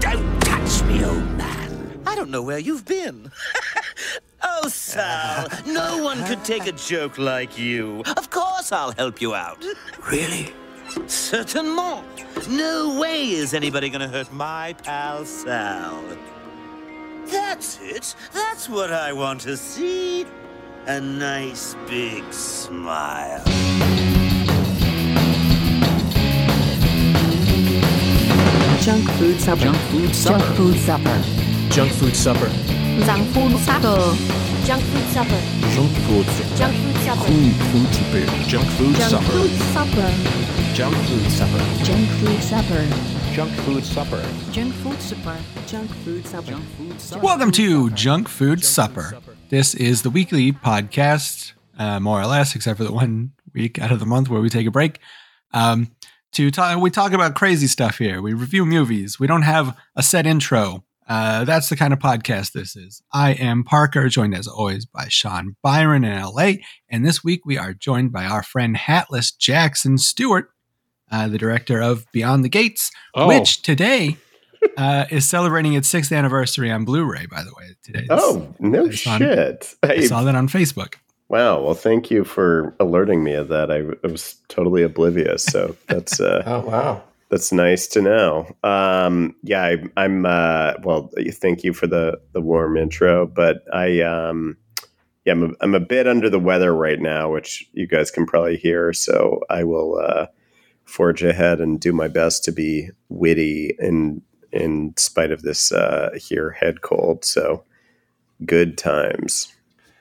Don't touch me, old man. I don't know where you've been. oh, Sal, no one could take a joke like you. Of course I'll help you out. Really? Certainement. No way is anybody gonna hurt my pal Sal. That's it. That's what I want to see. A nice big smile. Junk food supper. Junk food supper. Junk food supper. Junk food supper. Junk food supper. Junk food supper. Junk food supper. Junk food supper. Junk food supper. food supper. Junk food supper. Junk food supper. Junk food supper. Junk food supper. Junk food supper. Junk food supper. Welcome to Junk Food Supper. This is the weekly podcast, uh, more or less, except for the one week out of the month where we take a break. Um, to talk, we talk about crazy stuff here. We review movies. We don't have a set intro. Uh, that's the kind of podcast this is. I am Parker, joined as always by Sean Byron in LA, and this week we are joined by our friend Hatless Jackson Stewart, uh, the director of Beyond the Gates, Oh. which today uh, is celebrating its sixth anniversary on Blu-ray. By the way, today. Oh, no I saw- shit. I saw that on Facebook. Wow. Well, thank you for alerting me of that. I, I was totally oblivious. So that's uh, Oh wow. that's nice to know. Um, yeah, I, I'm. Uh, well, thank you for the the warm intro, but I. Um, yeah, I'm a, I'm a bit under the weather right now, which you guys can probably hear. So I will uh, forge ahead and do my best to be witty in in spite of this uh, here head cold. So good times.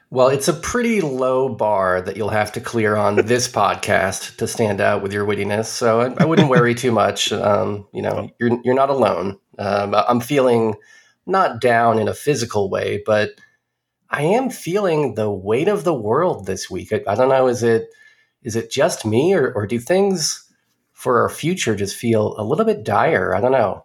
Well, it's a pretty low bar that you'll have to clear on this podcast to stand out with your wittiness. So I, I wouldn't worry too much. Um, you know, you're you're not alone. Um, I'm feeling not down in a physical way, but I am feeling the weight of the world this week. I, I don't know. Is it is it just me, or, or do things for our future just feel a little bit dire? I don't know.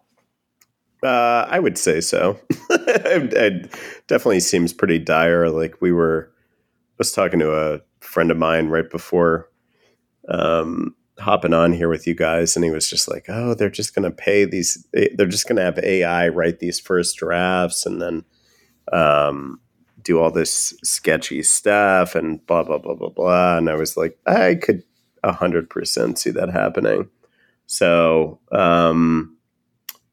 Uh, I would say so. it, it definitely seems pretty dire. Like we were, I was talking to a friend of mine right before um, hopping on here with you guys, and he was just like, "Oh, they're just going to pay these. They're just going to have AI write these first drafts, and then um, do all this sketchy stuff, and blah blah blah blah blah." And I was like, I could hundred percent see that happening. So. Um,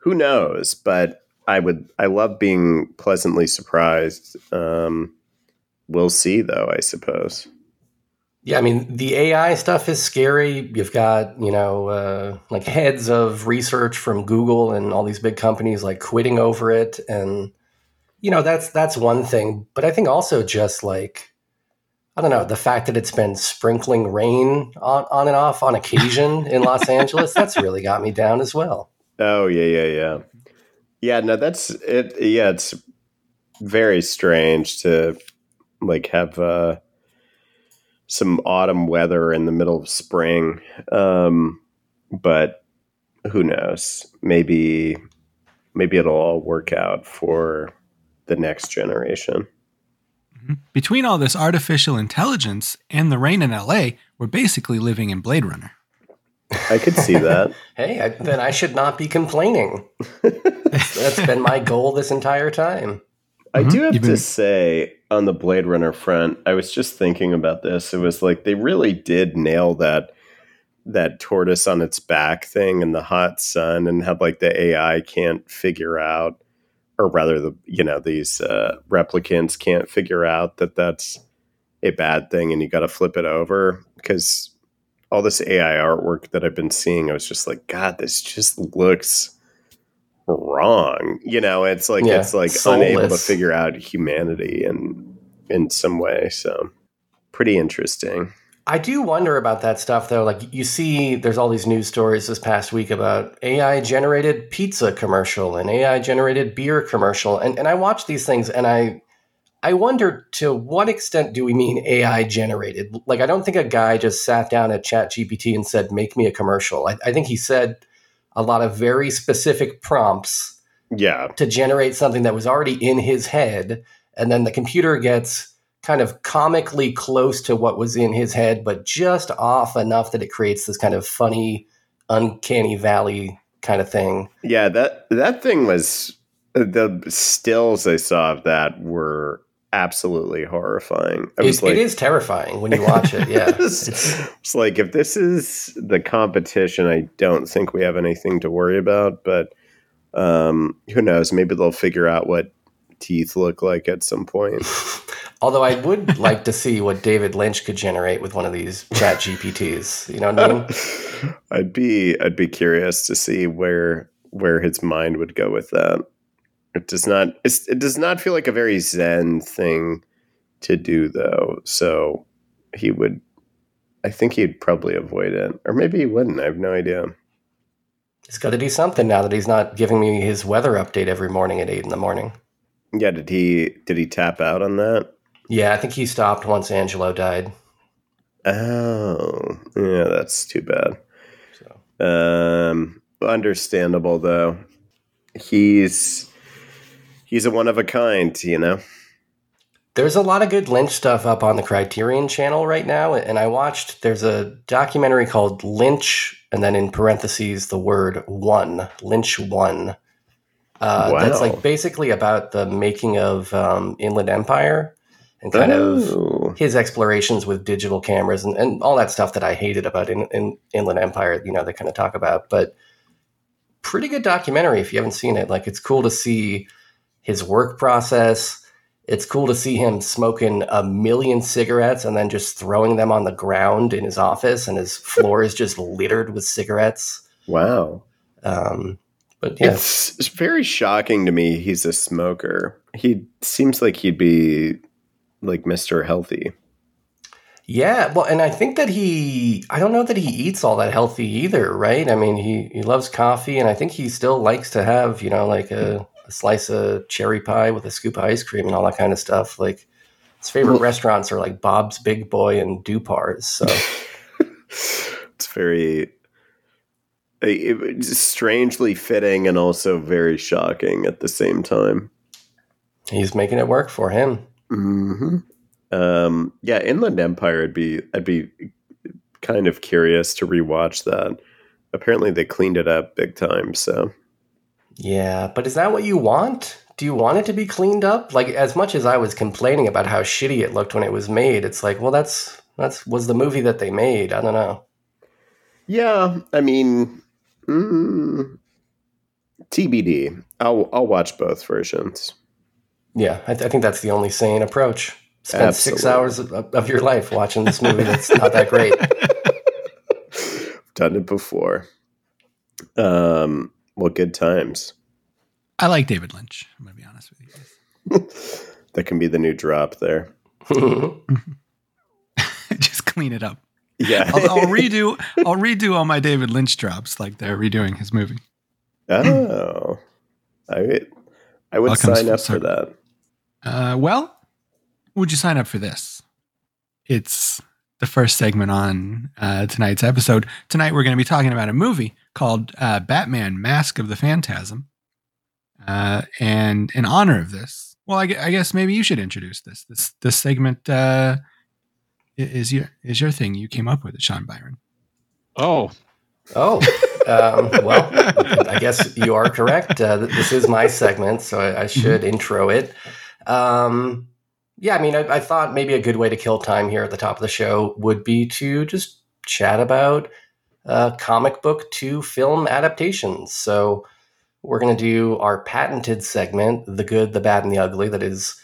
who knows? But I would. I love being pleasantly surprised. Um, we'll see, though. I suppose. Yeah, I mean the AI stuff is scary. You've got you know uh, like heads of research from Google and all these big companies like quitting over it, and you know that's that's one thing. But I think also just like I don't know the fact that it's been sprinkling rain on, on and off on occasion in Los Angeles that's really got me down as well. Oh yeah, yeah, yeah, yeah. No, that's it. Yeah, it's very strange to like have uh, some autumn weather in the middle of spring. Um, but who knows? Maybe, maybe it'll all work out for the next generation. Between all this artificial intelligence and the rain in LA, we're basically living in Blade Runner. I could see that. Hey, I, then I should not be complaining. that's been my goal this entire time. I do have You've to been- say, on the Blade Runner front, I was just thinking about this. It was like they really did nail that that tortoise on its back thing in the hot sun, and how like the AI can't figure out, or rather, the you know these uh, replicants can't figure out that that's a bad thing, and you got to flip it over because all this AI artwork that I've been seeing, I was just like, God, this just looks wrong. You know, it's like Yeah, it's like unable to figure out humanity in in some way. So pretty interesting. I do wonder about that stuff though. Like you see, there's all these news stories this past week about AI generated pizza commercial and AI generated beer commercial, and and I watch these things and I I wonder to what extent do we mean AI generated? Like I don't think a guy just sat down at ChatGPT and said, "Make me a commercial." I, I think he said a lot of very specific prompts Yeah. to generate something that was already in his head and then the computer gets kind of comically close to what was in his head but just off enough that it creates this kind of funny uncanny valley kind of thing. Yeah, that that thing was the stills I saw of that were absolutely horrifying. I It, like, it is terrifying when you watch it. Yeah, it's, it's like if this is the competition, I don't think we have anything to worry about. But um, who knows? Maybe they'll figure out what teeth look like at some point. Although I would like to see what David Lynch could generate with one of these Chat GPTs. You know what I mean? I'd be I'd be curious to see where where his mind would go with that. It does not it's, it does not feel like a very zen thing to do though. So he would I think he'd probably avoid it. Or maybe he wouldn't. I have no idea. He's got to do something now that he's not giving me his weather update every morning at eight in the morning. Yeah, did he did he tap out on that? Yeah, I think he stopped once Angelo died. Oh, yeah, that's too bad. So Um, understandable though. He's he's a one of a kind, you know. there's a lot of good Lynch stuff up on the Criterion channel right now, and I watched. There's a documentary called Lynch, and then in parentheses the word one, Lynch one. Uh, That's like basically about the making of um, Inland Empire and kind of Oh. his explorations with digital cameras and, and all that stuff that I hated about in, in Inland Empire, you know, they kind of talk about. But pretty good documentary if you haven't seen it. Like it's cool to see his work process. It's cool to see him smoking a million cigarettes and then just throwing them on the ground in his office, and his floor is just littered with cigarettes. Wow. Um, but yeah, It's, it's very shocking to me he's a smoker. He seems like he'd be like Mr. Healthy. Yeah, well, and I think that he, I don't know that he eats all that healthy either, right? I mean, he, he loves coffee, and I think he still likes to have, you know, like a, a slice of cherry pie with a scoop of ice cream and all that kind of stuff. Like, his favorite restaurants are like Bob's Big Boy and Dupar's. So, It's very it- it's strangely fitting and also very shocking at the same time. he's making it work for him. hmm Um, yeah, Inland Empire. I'd be I'd be kind of curious to rewatch that. Apparently, they cleaned it up big time. So Yeah, but is that what you want? Do you want it to be cleaned up? Like, as much as I was complaining about how shitty it looked when it was made, it's like, well, that's that's was the movie that they made. I don't know. yeah, I mean, mm, TBD. I'll I'll watch both versions. Yeah, I, th- I think that's the only sane approach. Spend six hours of, of your life watching this movie that's not that great. Done it before. Um, well, good times. I like David Lynch. I'm gonna be honest with you. guys. That can be the new drop there. Just clean it up. Yeah. I'll, I'll redo. I'll redo all my David Lynch drops like they're redoing his movie. oh, I I would All sign up for that. Uh, well, would you sign up for this? It's the first segment on uh, tonight's episode. Tonight, we're going to be talking about a movie called uh, Batman Mask of the Phantasm. Uh, and in honor of this, well, I, I guess maybe you should introduce this. This this segment uh, is your is your thing. You came up with it, Sean Byron. Oh, oh, um, well, I guess you are correct. Uh, this is my segment, so I, I should intro it. Um, yeah, I mean, I, I thought maybe a good way to kill time here at the top of the show would be to just chat about uh, comic book to film adaptations. So we're going to do our patented segment, The Good, the Bad, and the Ugly, that is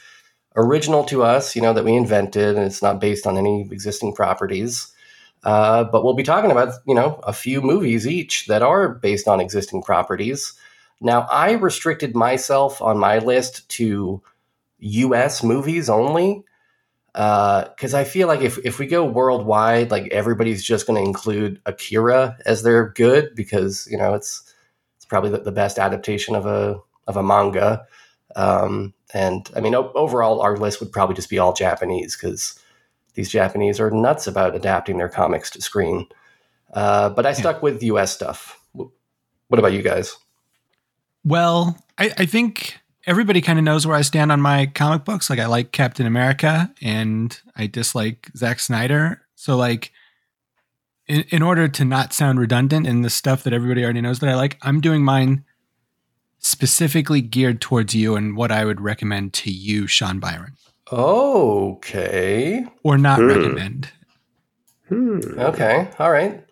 original to us, you know, that we invented, and it's not based on any existing properties. Uh, but we'll be talking about, you know, a few movies each that are based on existing properties. Now, I restricted myself on my list to US movies only because I feel like if, if we go worldwide, like everybody's just going to include Akira as their good because, you know, it's it's probably the, the best adaptation of a of a manga. Um, and I mean, o- overall, our list would probably just be all Japanese because these Japanese are nuts about adapting their comics to screen. Uh, but I stuck with US stuff. What about you guys? Well, I, I think everybody kind of knows where I stand on my comic books. Like I like Captain America and I dislike Zack Snyder. So like in, in order to not sound redundant in the stuff that everybody already knows that I like, I'm doing mine specifically geared towards you and what I would recommend to you, Sean Byron, Okay. or not Hmm. recommend. Hmm. Okay. All right.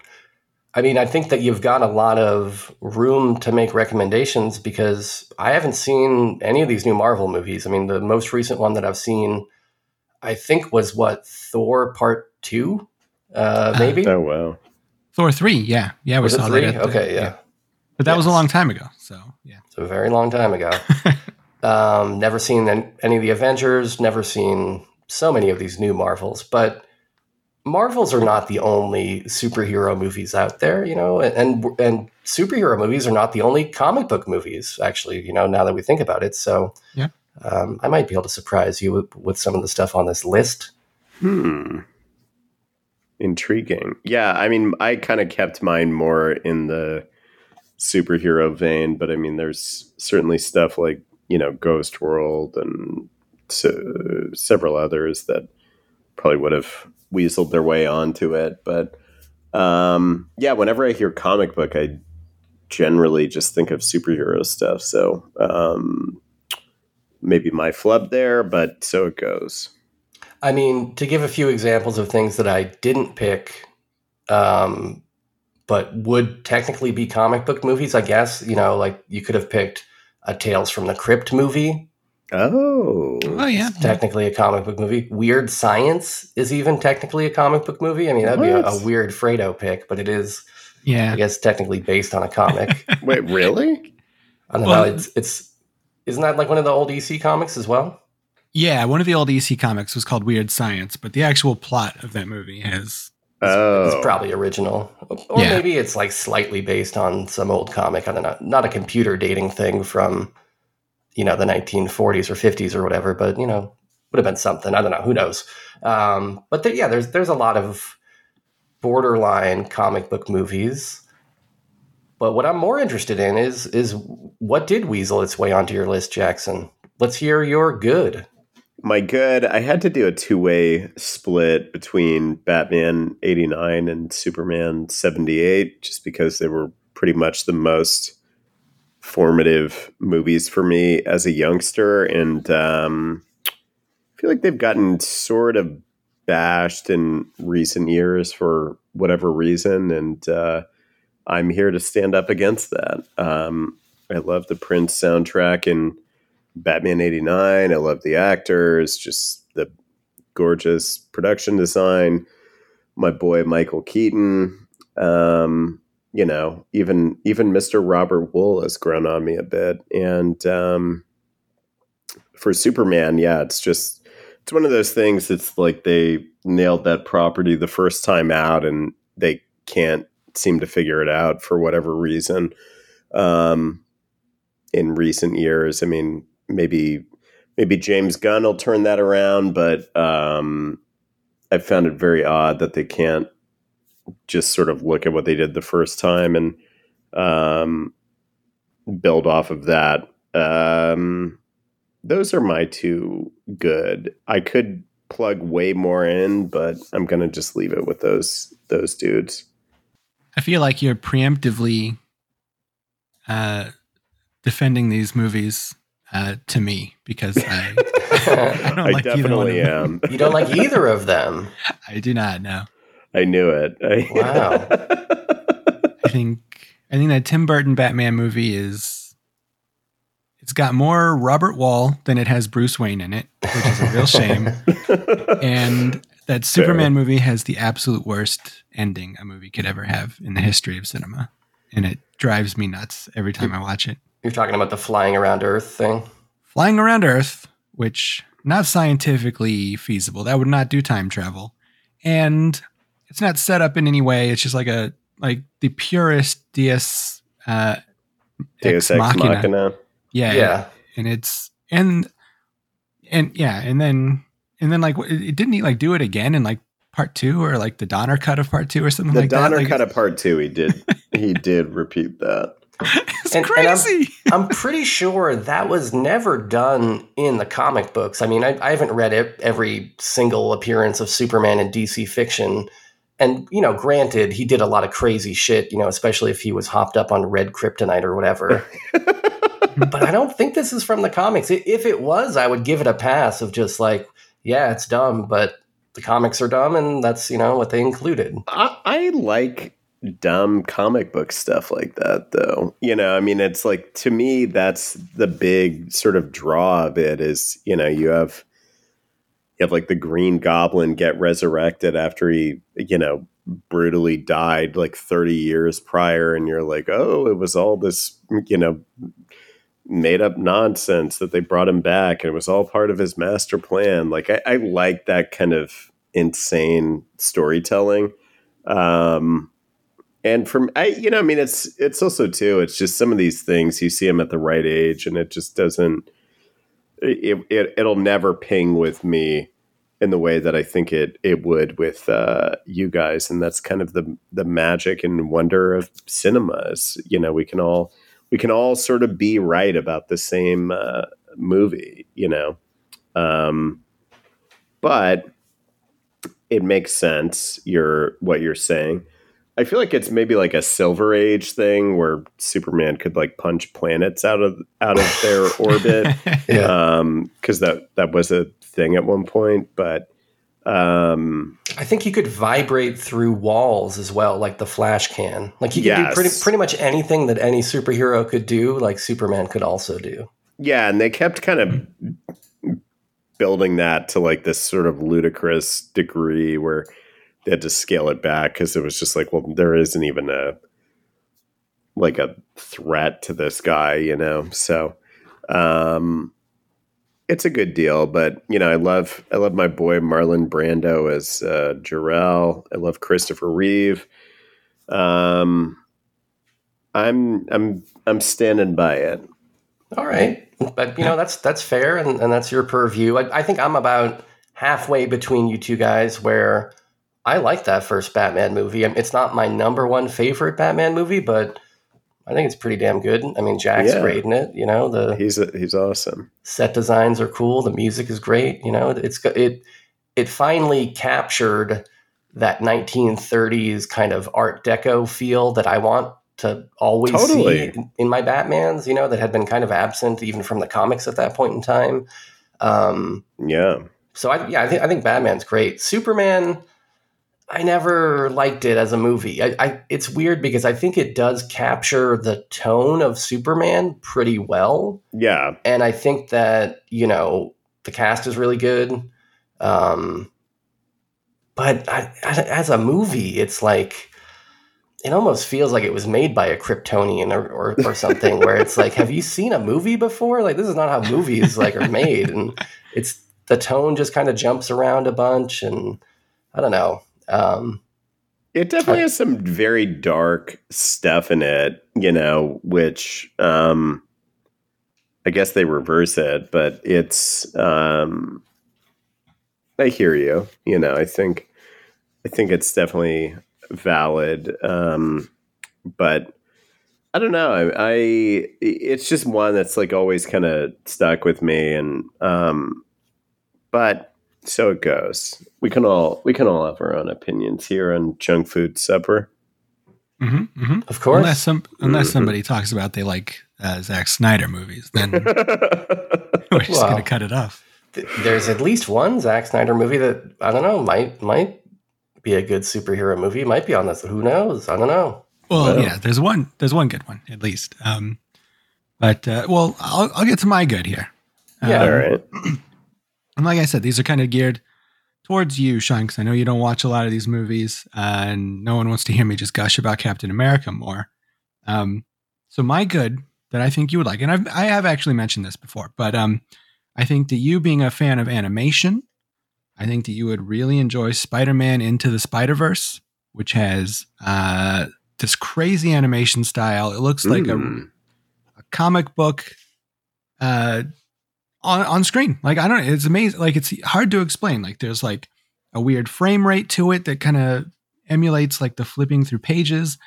I mean, I think that you've got a lot of room to make recommendations because I haven't seen any of these new Marvel movies. I mean, the most recent one that I've seen, I think, was what Thor Part Two, uh, maybe. Oh wow. Thor three, yeah, yeah, we was it saw three? that. at the- okay, yeah. but that was a long time ago. So yeah, It's a very long time ago. um, never seen any of the Avengers. Never seen so many of these new Marvels, but Marvels are not the only superhero movies out there, you know, and and superhero movies are not the only comic book movies. Actually, you know, now that we think about it, so Yeah. um, I might be able to surprise you with, with some of the stuff on this list. Hmm. Intriguing. Yeah, I mean, I kind of kept mine more in the superhero vein, but I mean, there's certainly stuff like you know Ghost World and se- several others that probably would have weaseled their way onto it. But um, yeah, whenever I hear comic book, I generally just think of superhero stuff. So um, maybe my flub there, but so it goes. I mean, to give a few examples of things that I didn't pick, um, but would technically be comic book movies, I guess, you know, like you could have picked a Tales from the Crypt movie. Oh, oh yeah, It's technically a comic book movie. Weird Science is even technically a comic book movie. I mean, that'd be a, a weird Fredo pick, but it is, yeah, I guess, technically based on a comic. Wait, really? I don't Well- know. It's, it's, isn't that like one of the old EC comics as well? Yeah, one of the old EC comics was called Weird Science, but the actual plot of that movie has Oh, It's probably original. Or Yeah. maybe it's like slightly based on some old comic. I don't know. Not a computer dating thing from, you know, the 1940s or 50s or whatever, but, you know, would have been something. I don't know. Who knows? Um, but there, yeah, there's there's a lot of borderline comic book movies. But what I'm more interested in is is what did weasel its way onto your list, Jackson? Let's hear your good. my good. I had to do a two way split between Batman 89 and Superman 78 just because they were pretty much the most formative movies for me as a youngster. And um, I feel like they've gotten sort of bashed in recent years for whatever reason. And uh, I'm here to stand up against that. Um, I love the Prince soundtrack and Batman 89. I love the actors, just the gorgeous production design. My boy Michael Keaton. Um, you know, even even Mr. Robert Wuhl has grown on me a bit. And um, for Superman, yeah, it's just it's one of those things It's like they nailed that property the first time out and they can't seem to figure it out for whatever reason. Um, in recent years, I mean, maybe maybe James Gunn will turn that around, but um, I found it very odd that they can't just sort of look at what they did the first time and um, build off of that. Um, those are my two good. I could plug way more in, but I'm gonna just leave it with those those dudes. I feel like you're preemptively uh, defending these movies uh, to me because I, I don't I like either one of definitely them. am. You don't like either of them. I do not know. I knew it. I- Wow. I think I think that Tim Burton Batman movie is it's got more Robert Wuhl than it has Bruce Wayne in it, which is a real shame. and that Superman movie has the absolute worst ending a movie could ever have in the history of cinema. And it drives me nuts every time I watch it. You're talking about the flying around Earth thing. Flying around Earth, which not scientifically feasible. That would not do time travel. And it's not set up in any way. It's just like a like the purest DS uh Deus Ex Machina. Yeah, Yeah. and it's and and yeah, and then and then like it, it didn't he like do it again in like part two or like the Donner cut of part two or something The like Donner that. Like, cut of part two, he did he did repeat that. it's And- and I'm- crazy. I'm pretty sure that was never done in the comic books. I mean, I, I haven't read it, every single appearance of Superman in DC fiction. And you know, granted, he did a lot of crazy shit, you know, especially if he was hopped up on red kryptonite or whatever. but I don't think this is from the comics. If it was, I would give it a pass of just like, yeah, it's dumb, but the comics are dumb, and that's you know what they included. I, I like dumb comic book stuff like that, though. You know, I mean, it's like to me, that's the big sort of draw of it. Is you know, you have have like the Green Goblin get resurrected after he, you know, brutally died like 30 years prior, and you're like, oh, it was all this, you know, made up nonsense that they brought him back, and it was all part of his master plan. Like, I, I like that kind of insane storytelling. Um, and from I, you know, I mean, it's it's also too. It's just some of these things you see them at the right age, and it just doesn't. It, it it'll never ping with me in the way that I think it it would with uh, you guys, and that's kind of the the magic and wonder of cinema. Is you know we can all we can all sort of be right about the same uh, movie, you know, um, but it makes sense. You're what you're saying. I feel like it's maybe like a Silver Age thing where Superman could like punch planets out of out of their orbit, Yeah. um, because that that was a thing at one point. But um, I think he could vibrate through walls as well, like the Flash can. Like he could do pretty pretty much anything that any superhero could do, like Superman could also do. yeah, and they kept kind of building that to like this sort of ludicrous degree where they had to scale it back because it was just like, well, there isn't even a like a threat to this guy, you know. So um it's a good deal, but you know, I love I love my boy Marlon Brando as uh Jor-El. I love Christopher Reeve. Um I'm I'm I'm standing by it. All right, but you know that's that's fair, and, and that's your purview. I, I think I'm about halfway between you two guys, where I like that first Batman movie. It's not my number one favorite Batman movie, but I think it's pretty damn good. I mean, Jack's Yeah. great in it. You know, the He's he's awesome. set designs are cool. The music is great. You know, it's it it finally captured that 1930s kind of Art Deco feel that I want to always Totally. see in, in my Batman's. You know, that had been kind of absent even from the comics at that point in time. Um, Yeah. so I, yeah, I think I think Batman's great. Superman, I never liked it as a movie. I, I it's weird because I think it does capture the tone of Superman pretty well Yeah. and I think that you know the cast is really good. Um, but I, as a movie, it's like it almost feels like it was made by a Kryptonian or, or, or something. where it's like, have you seen a movie before? Like this is not how movies like are made, and it's the tone just kind of jumps around a bunch, and I don't know. Um, It definitely has some very dark stuff in it, you know, which um I guess they reverse it, but it's um I hear you. You know, I think I think it's definitely valid. Um but I don't know. I, I it's just one that's like always kind of stuck with me and um but so it goes. We can all we can all have our own opinions here on junk food supper. hmm hmm of course, Unless some unless Mhm. somebody talks about they like uh, Zack Snyder movies, then we're just Well. gonna cut it off. th- there's at least one Zack Snyder movie that I don't know might might be a good superhero movie. Might be on this. Who knows? I don't know. Well, Wow. yeah, there's one there's one good one at least. Um, but uh, well, I'll I'll get to my good here. Yeah. Um, all right. And like I said, these are kind of geared towards you, Sean, because I know you don't watch a lot of these movies, uh, and no one wants to hear me just gush about Captain America more. Um, so my good that I think you would like, and I've, I have actually mentioned this before, but um, I think that you being a fan of animation, I think that you would really enjoy Spider-Man Into the Spider-Verse, which has uh, this crazy animation style. It looks like a Mm. a comic book uh on on screen like i don't know it's amazing like it's hard to explain like there's like a weird frame rate to it that kind of emulates like the flipping through pages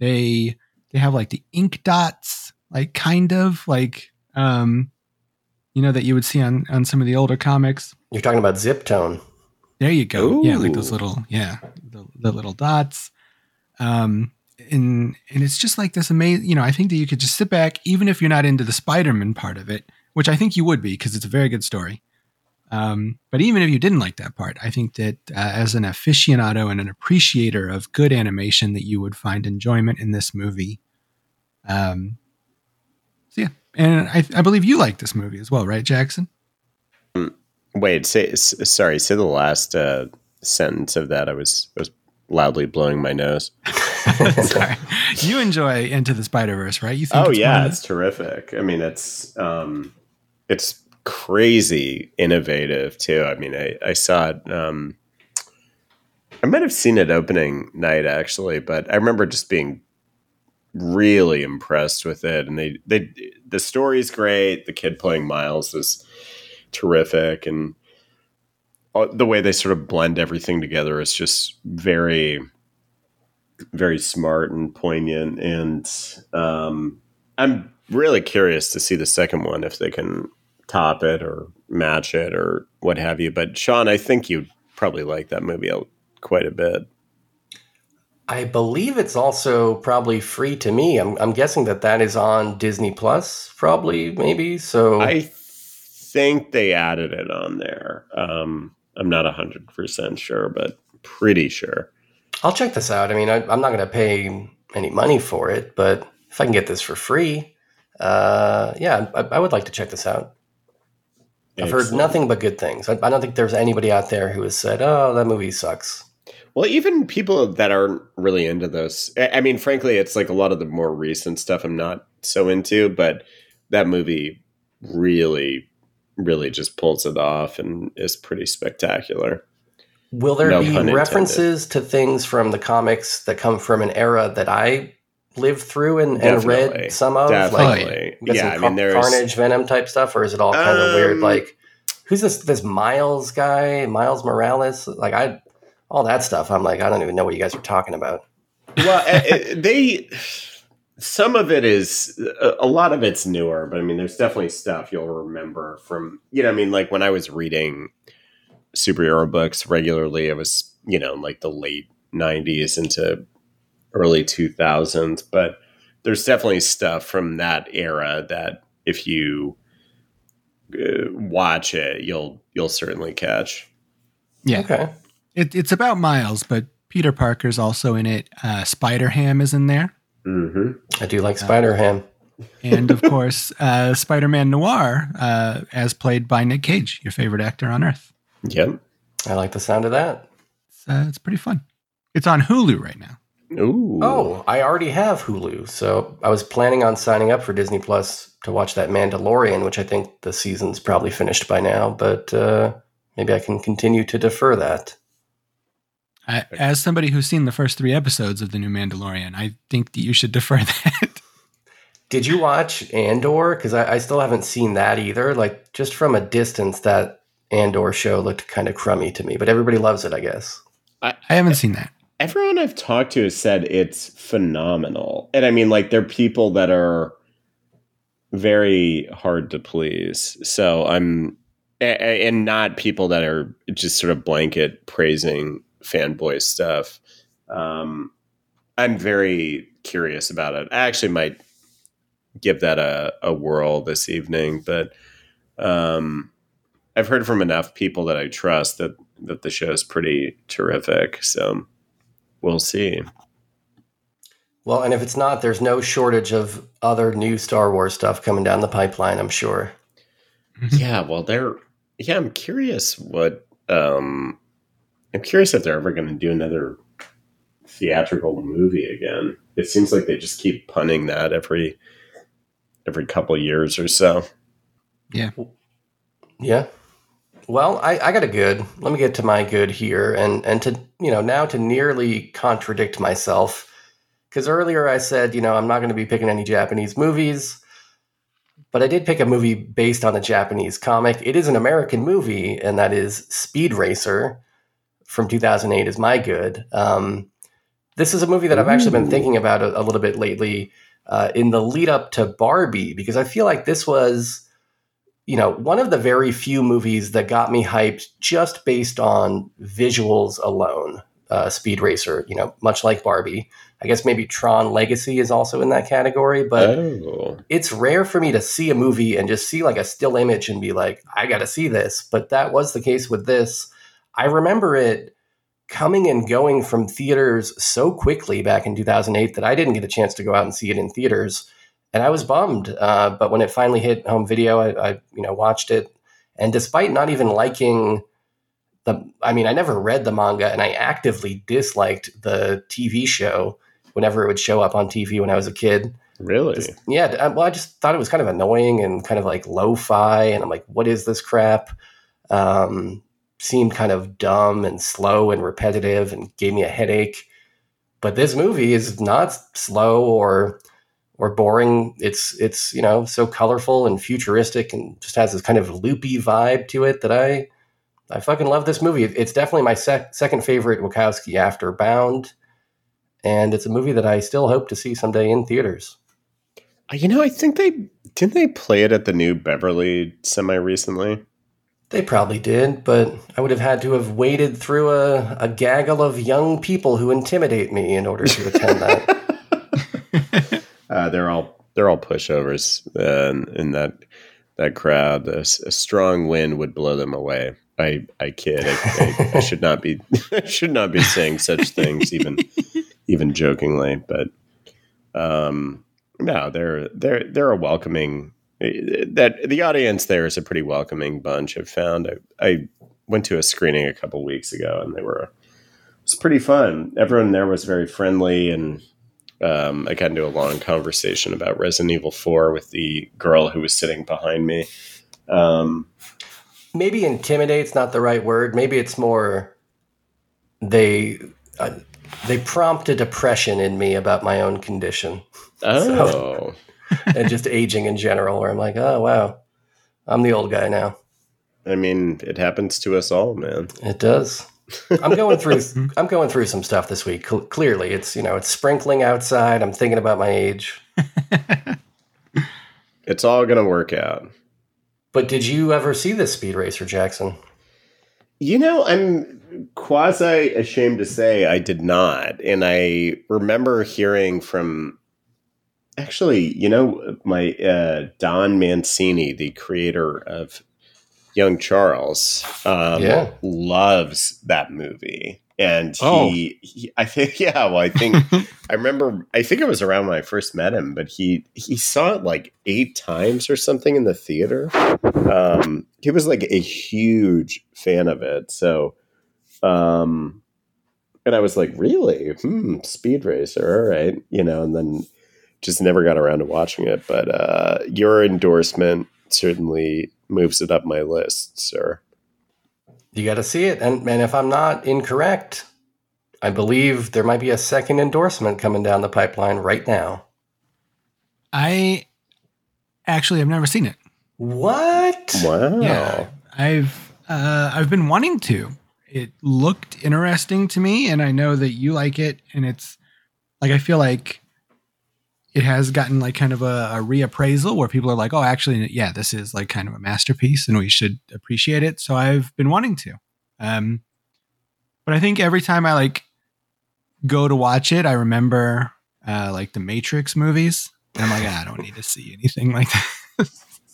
they they have like the ink dots like kind of like um you know that you would see on on some of the older comics You're talking about Zip Tone. There you go. Yeah, like those little yeah, the, the little dots. Um and and it's just like this amazing, you know, I think that you could just sit back even if you're not into the Spider-Man part of it, which I think you would be because it's a very good story. Um, but even if you didn't like that part, I think that uh, as an aficionado and an appreciator of good animation, that you would find enjoyment in this movie. Um, so yeah, and I, I believe you like this movie as well, right, Jackson? Wait, say s- sorry. Say the last uh, sentence of that. I was I was loudly blowing my nose. Sorry, you enjoy Into the Spider Verse, right? You think? Oh yeah, it's terrific. I mean, it's um, it's crazy innovative too. I mean, I I saw it. Um, I might have seen it opening night actually, but I remember just being really impressed with it. And they they the story's great. The kid playing Miles is terrific, and all- the way they sort of blend everything together is just very very smart and poignant and um, i'm really curious to see the second one if they can top it or match it or what have you but sean i think you'd probably like that movie quite a bit I believe it's also probably free to me. I'm, I'm guessing that that is on Disney Plus, probably, maybe. So i think they added it on there um, i'm not 100% sure but pretty sure I'll check this out. I mean, I, I'm not going to pay any money for it, but if I can get this for free, uh, yeah, I, I would like to check this out. I've heard nothing but good things. I, I don't think there's anybody out there who has said, "Oh, that movie sucks." Well, even people that aren't really into those, I I mean, frankly, it's like a lot of the more recent stuff I'm not so into, but that movie really, really just pulls it off and is pretty spectacular. Will there No be pun intended. references to things from the comics that come from an era that I lived through and, and read some of? Like, Definitely. got yeah, some I mean, there's. Carnage, Venom type stuff, or is it all kind of weird? Um, Like, who's this? This Miles guy, Miles Morales? Like, I all that stuff. I'm like, I don't even know what you guys are talking about. well, eh, eh, they. Some of it is a a lot of it's newer, but I mean, there's definitely stuff you'll remember from you know. I mean, like when I was reading superhero books regularly, it was you know like the late '90s into early 2000s, but there's definitely stuff from that era that if you uh, watch it, you'll you'll certainly catch. Yeah. Okay. It, it's about Miles, but Peter Parker's also in it. Uh, Spider Ham is in there. Mm-hmm. I do like Spider Ham. And of course, uh, Spider Man Noir, uh, as played by Nick Cage, your favorite actor on earth. Yep. I like the sound of that. It's, uh, it's pretty fun. It's on Hulu right now. Ooh. Oh, I already have Hulu, so I was planning on signing up for Disney Plus to watch that Mandalorian, which I think the season's probably finished by now. But uh, maybe I can continue to defer that. I, as somebody who's seen the first three episodes of the new Mandalorian, I think that you should defer that. Did you watch Andor? Because I, I still haven't seen that either. Like just from a distance, that Andor show looked kind of crummy to me, but everybody loves it, I guess. I haven't seen that. Everyone I've talked to has said it's phenomenal. And I mean, like, they're people that are very hard to please. So I'm, and not people that are just sort of blanket praising fanboy stuff. Um, I'm very curious about it. I actually might give that a, a whirl this evening, but um, I've heard from enough people that I trust that that the show is pretty terrific. So we'll see. Well, and if it's not, there's no shortage of other new Star Wars stuff coming down the pipeline, I'm sure. Yeah, well, they're yeah. I'm curious what um, I'm curious if they're ever going to do another theatrical movie again. It seems like they just keep punning that every every couple years or so. Yeah. Yeah. Well, I, I got a good. Let me get to my good here, and and to you know now to nearly contradict myself, because earlier I said you know I'm not going to be picking any Japanese movies, but I did pick a movie based on a Japanese comic. It is an American movie, and that is Speed Racer from 2008. Is my good. Um, this is a movie that I've actually been thinking about a, a little bit lately uh, in the lead up to Barbie, because I feel like this was you know, one of the very few movies that got me hyped just based on visuals alone. Uh, Speed Racer, you know, much like Barbie. I guess maybe Tron Legacy is also in that category, but oh, it's rare for me to see a movie and just see like a still image and be like, I got to see this. But that was the case with this. I remember it coming and going from theaters so quickly back in 2008 that I didn't get a chance to go out and see it in theaters, and I was bummed. Uh, but when it finally hit home video, I, I you know watched it, and despite not even liking the, I mean, I never read the manga, and I actively disliked the TV show whenever it would show up on TV when I was a kid. really? Just- yeah, uh, well, I just thought it was kind of annoying and kind of like lo-fi, and I'm like, what is this crap? Um, seemed kind of dumb and slow and repetitive, and gave me a headache. But this movie is not slow or or boring. It's it's you know so colorful and futuristic, and just has this kind of loopy vibe to it that I I fucking love this movie. It's definitely my sec- second favorite Wachowski after Bound, and it's a movie that I still hope to see someday in theaters. Uh, You know, I think they didn't they play it at the new Beverly semi recently. They probably did, but I would have had to have waded through a, a gaggle of young people who intimidate me in order to attend that. Uh, they're all they're all pushovers uh, in, that that crowd. A strong wind would blow them away. I I kid. I, I, I should not be should not be saying such things even even jokingly. But um, no, they're they're they're a welcoming. That the audience there is a pretty welcoming bunch. I've found. I, I went to a screening a couple weeks ago, and they were. It was pretty fun. Everyone there was very friendly and um, I got into a long conversation about Resident Evil 4 with the girl who was sitting behind me. Um, Maybe intimidate's not the right word. Maybe it's more they uh, they prompt a depression in me about my own condition oh, and just aging in general. Where I'm like, oh wow, I'm the old guy now. I mean, it happens to us all, man. It does. I'm going through. I'm going through some stuff this week. Cl- clearly, it's you know it's sprinkling outside. I'm thinking about my age. It's all going to work out. But did you ever see this Speed Racer, Jackson? You know, I'm quasi ashamed to say I did not. And I remember hearing from actually, you know, my uh, Don Mancini, the creator of Young Charles, um, Yeah. loves that movie. And Oh. he, he, I think, yeah, well, I think, I remember, I think it was around when I first met him, but he, he saw it like eight times or something in the theater. Um, he was like a huge fan of it. So, um, and I was like, really? Hmm, Speed Racer, all right. You know, and then just never got around to watching it. But uh, your endorsement certainly moves it up my list, sir. You got to see it, and and if I'm not incorrect, I believe there might be a second endorsement coming down the pipeline right now. I actually have never seen it. What? Wow. Yeah, I've uh, I've been wanting to. It looked interesting to me, and I know that you like it. And it's like I feel like it has gotten like kind of a, a reappraisal where people are like, "Oh, actually, yeah, this is like kind of a masterpiece, and we should appreciate it." So I've been wanting to. Um, but I think every time I like go to watch it, I remember uh, like the Matrix movies, and I'm like, "Ah, I don't need to see anything like that.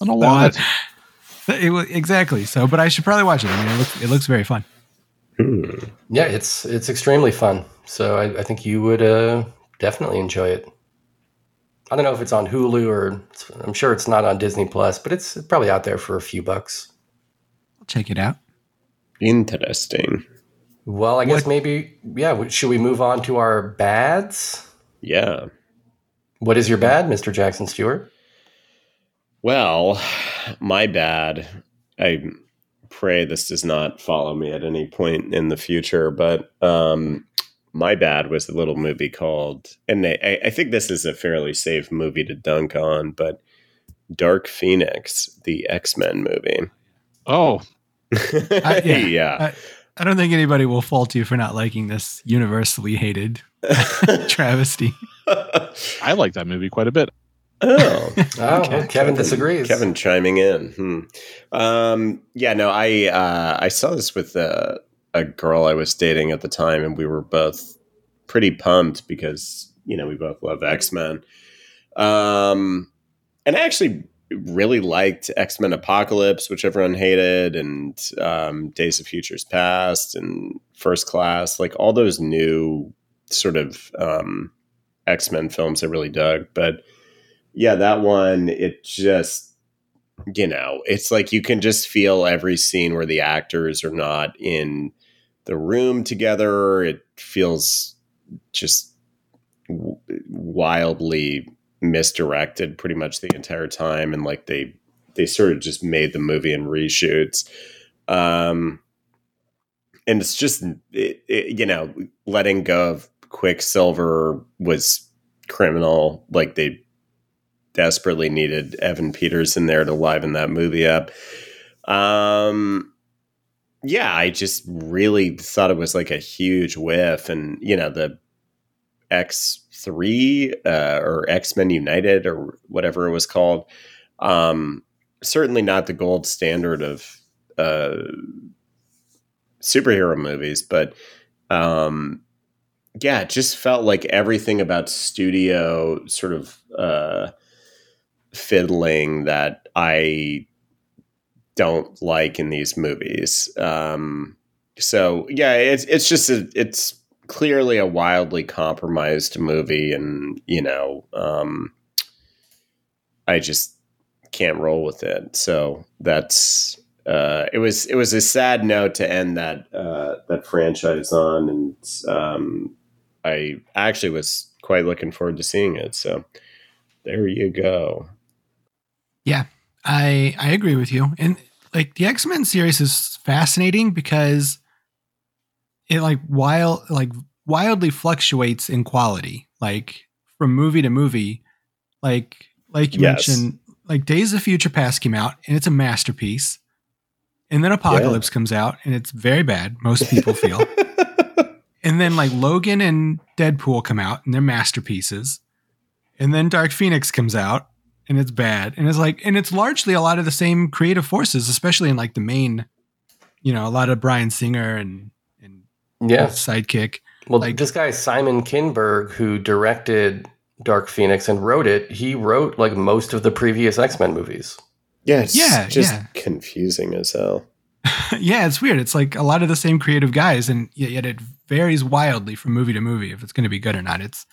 I don't want it. it exactly. So, but I should probably watch it. I mean, it looks, it looks very fun. Hmm. Yeah, it's it's extremely fun. So I, I think you would uh, definitely enjoy it. I don't know if it's on Hulu or I'm sure it's not on Disney Plus, but it's probably out there for a few bucks. I'll check it out. Interesting. Well, I guess What- maybe yeah. Should we move on to our bads? Yeah. What is your bad, Mr. Jackson Stewart? Well, my bad. I pray this does not follow me at any point in the future, but um, my bad was a little movie called, and I, I think this is a fairly safe movie to dunk on, but Dark Phoenix, the X Men movie. Oh, I- yeah. yeah. I don't think anybody will fault you for not liking this universally hated travesty. I like that movie quite a bit. Oh, Oh, Kevin disagrees. Kevin chiming in. Hmm. Um, yeah, no, I uh, I saw this with uh, a girl I was dating at the time, and we were both pretty pumped because you know we both love X Men. Um, and I actually really liked X Men Apocalypse, which everyone hated, and um, Days of Futures Past, and First Class, like all those new sort of um, X Men films I really dug. But yeah, that one, it just, you know, it's like you can just feel every scene where the actors are not in the room together. It feels just wildly misdirected pretty much the entire time. And like they, they sort of just made the movie in reshoots. Um, and it's just, it, it, you know, letting go of Quicksilver was criminal. Like they desperately needed Evan Peters in there to liven that movie up. Um, yeah, I just really thought it was like a huge whiff, and you know the X three uh, or X Men United or whatever it was called. Um, certainly not the gold standard of uh, superhero movies, but um, yeah, it just felt like everything about studio sort of uh, fiddling that I don't like in these movies. Um, so yeah, it's it's just a, it's clearly a wildly compromised movie, and you know, um, I just can't roll with it. So that's uh, it was it was a sad note to end that uh, that franchise on, and um, I actually was quite looking forward to seeing it. So there you go. Yeah, I I agree with you. And like the X Men series is fascinating because it like while like wildly fluctuates in quality, like from movie to movie. Like like you Yes. mentioned, like Days of Future Past came out and it's a masterpiece. And then Apocalypse comes out and it's very bad. Most people feel. and then like Logan and Deadpool come out and they're masterpieces. And then Dark Phoenix comes out and it's bad. And it's like and it's largely a lot of the same creative forces, especially in like the main, you know, a lot of Bryan Singer and and Yeah. sidekick. Well, Like- this guy Simon Kinberg, who directed Dark Phoenix and wrote it, he wrote like most of the previous X Men movies. Yeah, it's Yeah, just yeah. confusing as hell. yeah, it's weird. It's like a lot of the same creative guys, and yet yet it varies wildly from movie to movie if it's going to be good or not. It's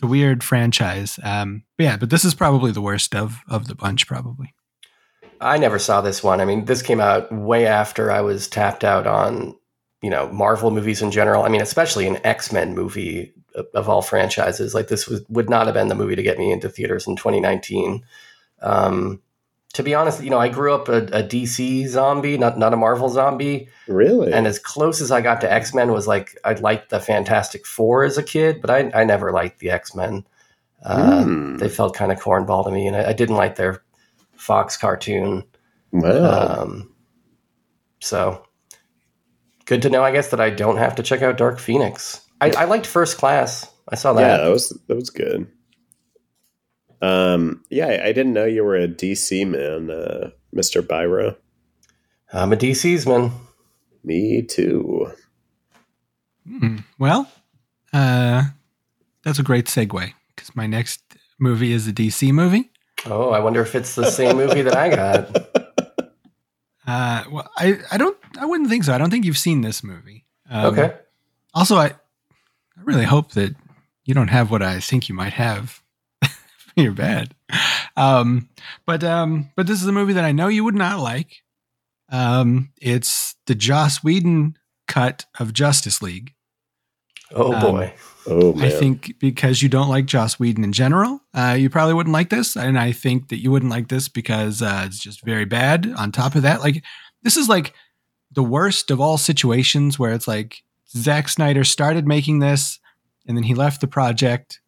it's a weird franchise. Um, but yeah, but this is probably the worst of of the bunch, probably. I never saw this one. I mean, this came out way after I was tapped out on, you know, Marvel movies in general. I mean, especially an X Men movie of, all franchises. Like this was would not have been the movie to get me into theaters in 2019. Um, to be honest, you know, I grew up a, a DC zombie, not not a Marvel zombie. Really? And as close as I got to X Men was like I liked the Fantastic Four as a kid, but I, I never liked the X Men. Uh, Hmm. They felt kind of cornball to me, and I, I didn't like their Fox cartoon. wow. Um, so good to know, I guess, that I don't have to check out Dark Phoenix. I, I liked First Class. I saw that. yeah, that. that was that was good. Um, yeah, I, I didn't know you were a DC man, uh, Mister Byro. I'm a DC's man. Me too. Hmm. Well, uh, that's a great segue because my next movie is a DC movie. Oh, I wonder if it's the same movie that I got. Uh, well, I I don't I wouldn't think so. I don't think you've seen this movie. Um, Okay. Also, I I really hope that you don't have what I think you might have. You're bad. Um, but um, but this is a movie that I know you would not like. Um, it's the Joss Whedon cut of Justice League. Oh Um, boy. Oh man, I think because you don't like Joss Whedon in general, uh, you probably wouldn't like this. And I think that you wouldn't like this because uh, it's just very bad. On top of that, like this is like the worst of all situations where it's like Zack Snyder started making this and then he left the project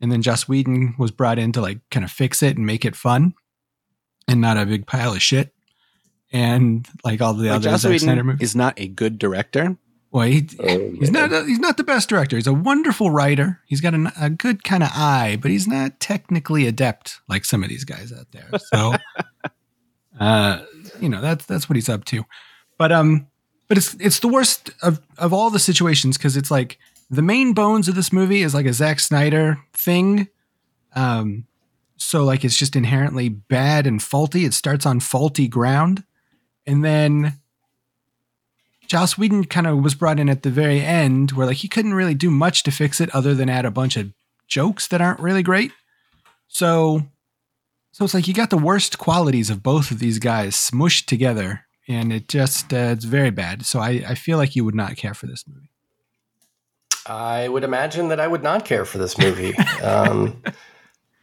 and then Joss Whedon was brought in to like kind of fix it and make it fun and not a big pile of shit. And like all the Like, other Joss Zack Snyder Whedon movies. is not a good director. Boy, he, Oh, he's not a, he's not the best director. He's a wonderful writer. He's got an, a good kind of eye, but he's not technically adept like some of these guys out there. So, uh, you know that's that's what he's up to. But um, but it's it's the worst of of all the situations because it's like the main bones of this movie is like a Zack Snyder thing. Um, so like it's just inherently bad and faulty. It starts on faulty ground, and then Joss Whedon kind of was brought in at the very end where like he couldn't really do much to fix it other than add a bunch of jokes that aren't really great. So so it's like you got the worst qualities of both of these guys smushed together and it just uh, it's very bad. So I I feel like you would not care for this movie. I would imagine that I would not care for this movie. Um,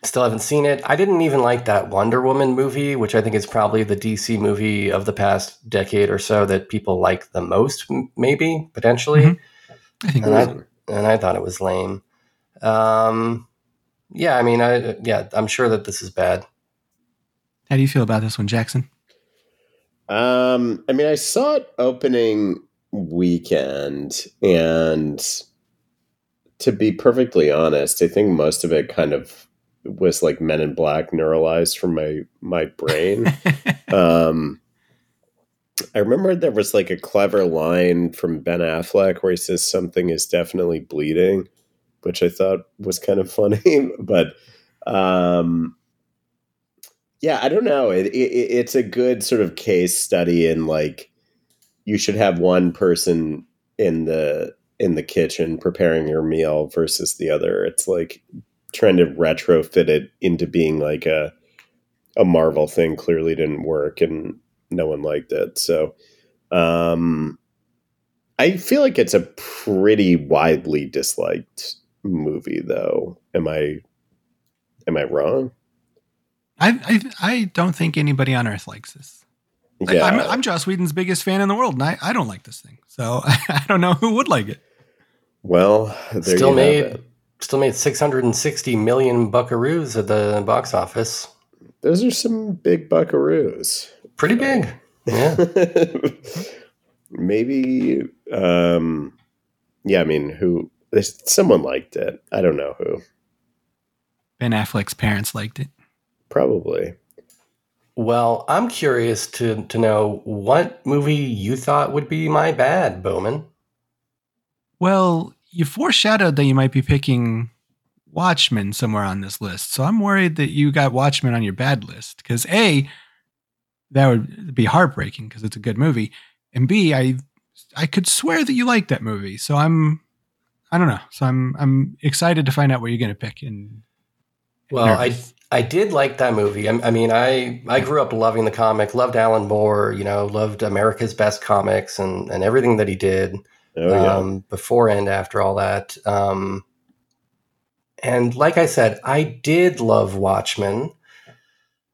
still haven't seen it. I didn't even like that Wonder Woman movie, which I think is probably the DC movie of the past decade or so that people like the most, maybe potentially. Mhm. I think And I and I thought it was lame. Um, yeah, I mean, I yeah, I'm sure that this is bad. How do you feel about this one, Jackson? Um, I mean, I saw it opening weekend, and to be perfectly honest, I think most of it kind of was like Men in Black neuralized from my my brain. um, I remember there was like a clever line from Ben Affleck where he says something is definitely bleeding, which I thought was kind of funny. but um, yeah, I don't know. It, it, it's a good sort of case study in like you should have one person in the in the kitchen preparing your meal versus the other. It's like trying to retrofit it into being like a a Marvel thing clearly didn't work and no one liked it. So um I feel like it's a pretty widely disliked movie though. Am I am I wrong? I, I I don't think anybody on earth likes this. I- Yeah. I'm, I'm Joss Whedon's biggest fan in the world, and I, I don't like this thing. So I don't know who would like it. well, there still you made have it. still made 660 million buckaroos at the box office. Those are some big buckaroos. Pretty big. Yeah. Maybe um yeah, I mean who someone liked it. I don't know who. Ben Affleck's parents liked it. Probably. Well, I'm curious to to know what movie you thought would be my bad, Bowman. Well, you foreshadowed that you might be picking Watchmen somewhere on this list. So I'm worried that you got Watchmen on your bad list. Because A, that would be heartbreaking because it's a good movie. And B, I I could swear that you like that movie. So I'm I don't know. So I'm I'm excited to find out what you're gonna pick. And Well, I I did like that movie. I, I mean, I I grew up loving the comic, loved Alan Moore, you know, loved America's Best Comics and and everything that he did. Oh yeah. um, before and after all that. Um, and like I said, I did love Watchmen.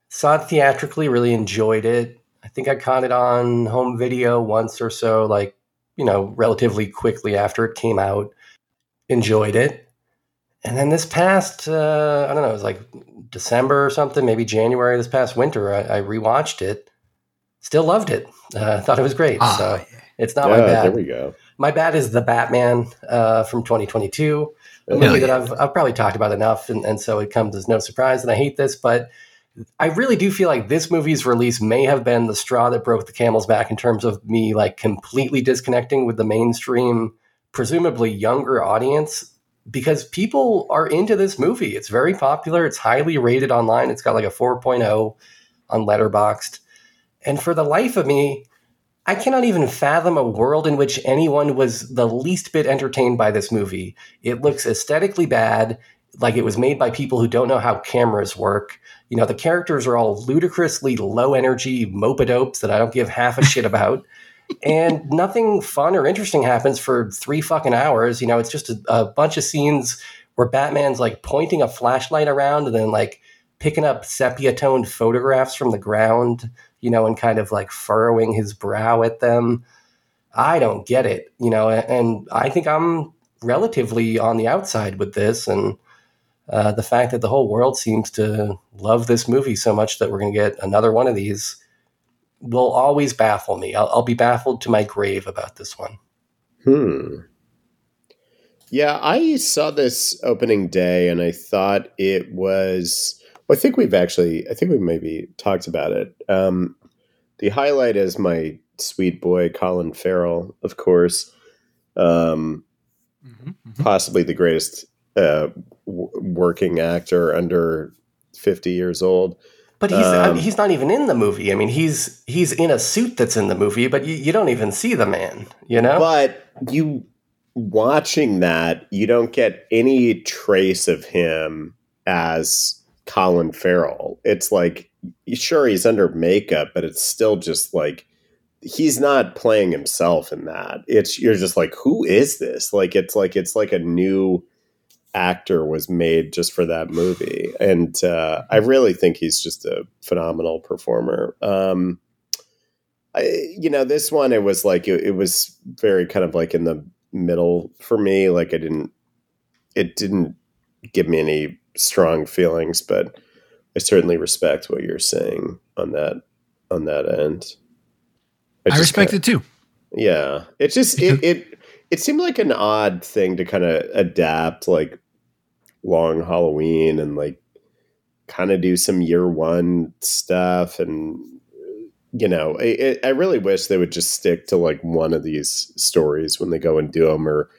Saw it theatrically, really enjoyed it. I think I caught it on home video once or so, like, you know, relatively quickly after it came out. Enjoyed it. And then this past, uh, I don't know, it was like December or something, maybe January this past winter, I, I rewatched it. Still loved it. Uh, thought it was great. Ah, so yeah. it's not yeah, my bad. there we go. My bad is the Batman uh, from 2022, a movie yeah. that I've, I've probably talked about enough, and, and so it comes as no surprise And I hate this. But I really do feel like this movie's release may have been the straw that broke the camel's back in terms of me like completely disconnecting with the mainstream, presumably younger audience, because people are into this movie. It's very popular. It's highly rated online. It's got like a 4.0 on Letterboxd, and for the life of me, I cannot even fathom a world in which anyone was the least bit entertained by this movie. It looks aesthetically bad, like it was made by people who don't know how cameras work. You know, the characters are all ludicrously low energy mopedopes that I don't give half a shit about. and nothing fun or interesting happens for three fucking hours. You know, it's just a, a bunch of scenes where Batman's like pointing a flashlight around and then like picking up sepia toned photographs from the ground you know, and kind of like furrowing his brow at them. I don't get it, you know, and I think I'm relatively on the outside with this. And uh, the fact that the whole world seems to love this movie so much that we're going to get another one of these will always baffle me. I'll, I'll be baffled to my grave about this one. Hmm. Yeah, I saw this opening day and I thought it was. Well, I think we've actually. I think we maybe talked about it. Um, the highlight is my sweet boy Colin Farrell, of course. Um, Mhm, mhm. possibly the greatest uh, w- working actor under 50 years old. But he's I Um, mean, he's not even in the movie. I mean, he's he's in a suit that's in the movie, but you, you don't even see the man. You know? But you watching that, you don't get any trace of him as Colin Farrell. It's like sure he's under makeup, but it's still just like he's not playing himself in that. It's you're just like who is this? Like it's like it's like a new actor was made just for that movie. And uh, I really think he's just a phenomenal performer. Um I, you know, this one it was like it, it was very kind of like in the middle for me. Like I didn't, it didn't give me any strong feelings, but I certainly respect what you're saying on that on that end. I just respect kinda- it too. yeah, it just it it it seemed like an odd thing to kind of adapt like Long Halloween and like kind of do some year one stuff and you know I, I really wish they would just stick to like one of these stories when they go and do them or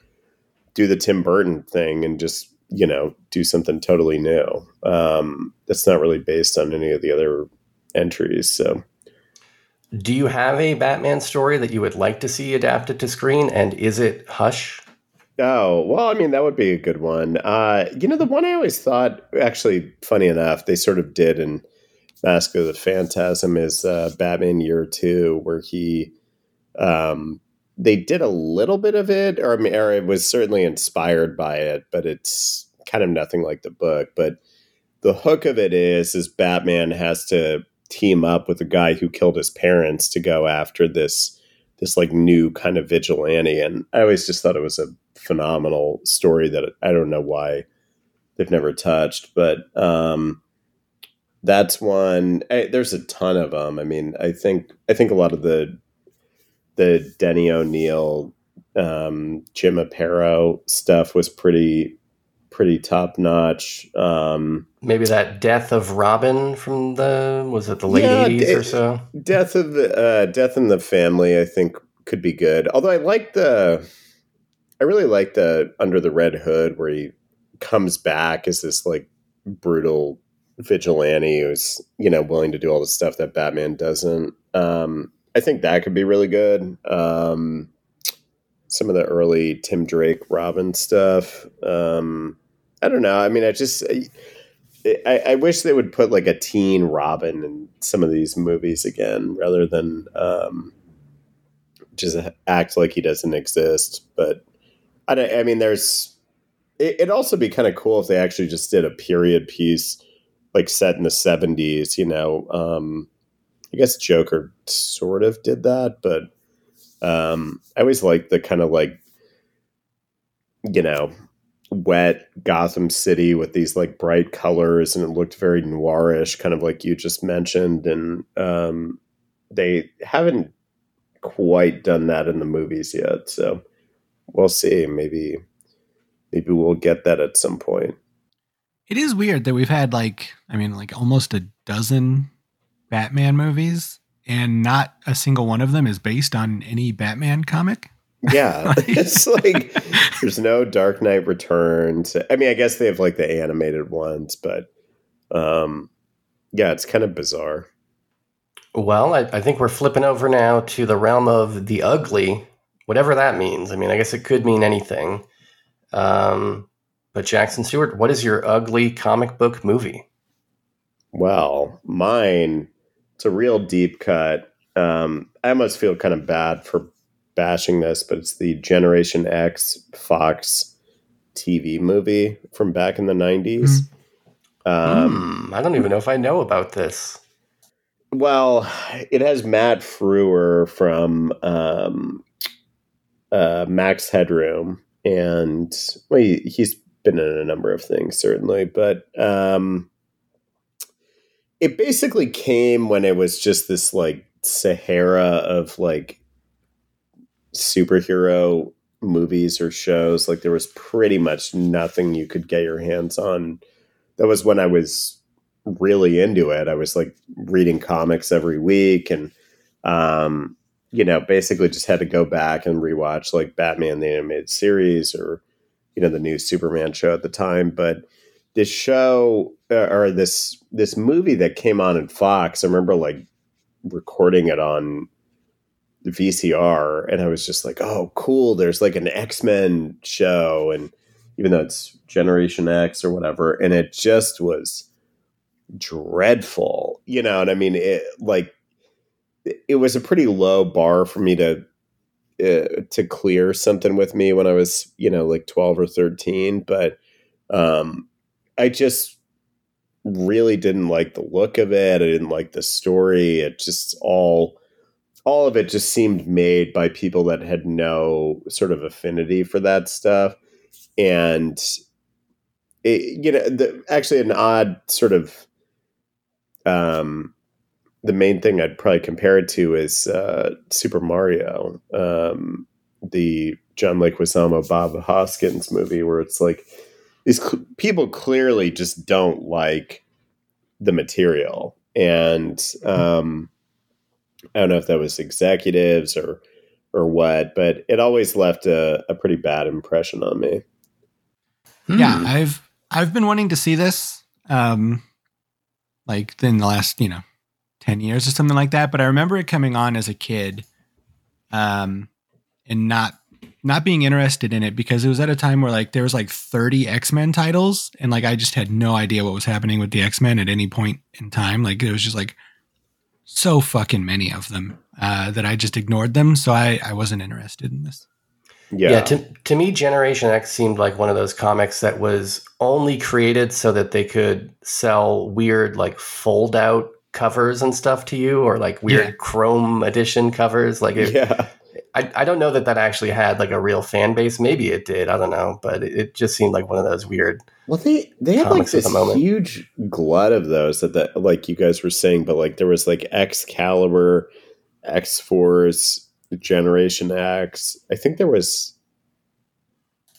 do the Tim Burton thing and just you know do something totally new. Um that's not really based on any of the other entries so Do you have a Batman story that you would like to see adapted to screen? And is it Hush? Oh, well, I mean, that would be a good one. Uh, you know, the one I always thought, actually, funny enough, they sort of did in Mask of the Phantasm is uh, Batman Year Two, where he, um, they did a little bit of it, or, or it was certainly inspired by it, but it's kind of nothing like the book. But the hook of it is, is Batman has to team up with a guy who killed his parents to go after this, this like new kind of vigilante. And I always just thought it was a phenomenal story that I don't know why they've never touched, but um, that's one. I, there's a ton of them. I mean, I think I think a lot of the the Denny O'Neil, um, Jim Aparo stuff was pretty pretty top notch. Um, Maybe that Death of Robin from the was it the late Yeah, eighties or so? Death of the uh, Death in the Family, I think could be good. Although I like the, I really like the Under the Red Hood where he comes back as this like brutal vigilante who's you know willing to do all the stuff that Batman doesn't. Um, I think that could be really good. Um, some of the early Tim Drake Robin stuff. Um, I don't know. I mean, I just. I, I wish they would put like a teen Robin in some of these movies again, rather than um, just act like he doesn't exist. But I, don't, I mean, there's. It, it'd also be kind of cool if they actually just did a period piece, like set in the '70s. You know, um, I guess Joker sort of did that, but um, I always like the kind of like, you know, wet Gotham City with these like bright colors, and it looked very noirish, kind of like you just mentioned. And um, they haven't quite done that in the movies yet, so we'll see. Maybe, maybe we'll get that at some point. It is weird that we've had like, I mean, like almost a dozen Batman movies, and not a single one of them is based on any Batman comic. Yeah, it's like there's no Dark Knight Returns. I mean, I guess they have like the animated ones, but um, yeah, it's kind of bizarre. Well, I, I think we're flipping over now to the realm of the ugly, whatever that means. I mean, I guess it could mean anything. Um, but Jackson Stewart, what is your ugly comic book movie? Well, mine, it's a real deep cut. Um, I almost feel kind of bad for bashing this, but it's the Generation X Fox TV movie from back in the 90s. Um, Hmm, I don't even know if I know about this. Well, it has Matt Frewer from um, uh, Max Headroom, and well, he, he's been in a number of things, certainly, but um, it basically came when it was just this like Sahara of like superhero movies or shows. Like there was pretty much nothing you could get your hands on. That was when I was really into it. I was like reading comics every week and um you know, basically just had to go back and rewatch like Batman the animated series or you know the new Superman show at the time, but this show uh, or this this movie that came on in Fox, I remember like recording it on the VCR and I was just like, "Oh, cool, there's like an X-Men show and even though it's Generation X or whatever, and it just was dreadful, you know, and I mean it like it was a pretty low bar for me to uh, to clear something with me when I was, you know, like 12 or 13, but um I just really didn't like the look of it. I didn't like the story. It just all all of it just seemed made by people that had no sort of affinity for that stuff. And it, you know, the, actually an odd sort of um the main thing I'd probably compare it to is uh, Super Mario, um, the John Leguizamo Bob Hoskins movie, where it's like these cl- people clearly just don't like the material, and um, I don't know if that was executives or or what, but it always left a, a pretty bad impression on me. Yeah, Hmm. I've I've been wanting to see this, um, like in the last you know ten years or something like that. But I remember it coming on as a kid, um, and not not being interested in it because it was at a time where like there was like thirty X Men titles, and like I just had no idea what was happening with the X Men at any point in time. Like it was just like so fucking many of them uh, that I just ignored them. So I I wasn't interested in this. Yeah, Yeah, to, to me, Generation X seemed like one of those comics that was only created so that they could sell weird, like fold out covers and stuff to you, or like weird Yeah. Chrome edition covers. Like, it, yeah. I, I don't know that that actually had like a real fan base. Maybe it did. I don't know, but it, it just seemed like one of those weird. Well, they they had like Comics this the huge glut of those that, that like you guys were saying, but like there was like Excalibur, X Force, Generation X. I think there was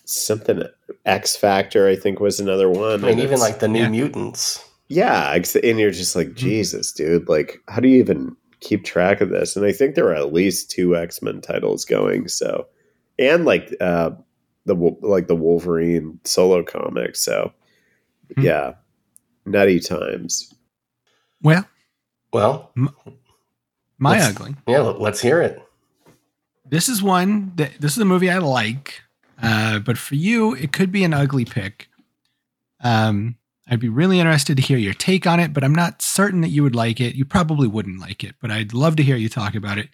something X Factor. I think was another one. I mean, And even like the New yeah. Mutants. yeah, and you're just like mm-hmm. Jesus, dude. Like, how do you even keep track of this? And I think there were at least two X Men titles going. So, and like uh the like the Wolverine solo comic. So, Hmm. yeah, nutty times. Well, Well, my Let's- ugly. yeah, let- let's hear it. this is one that this is a movie I like, uh, but for you, it could be an ugly pick. Um, I'd be really interested to hear your take on it, but I'm not certain that you would like it. You probably wouldn't like it, but I'd love to hear you talk about it.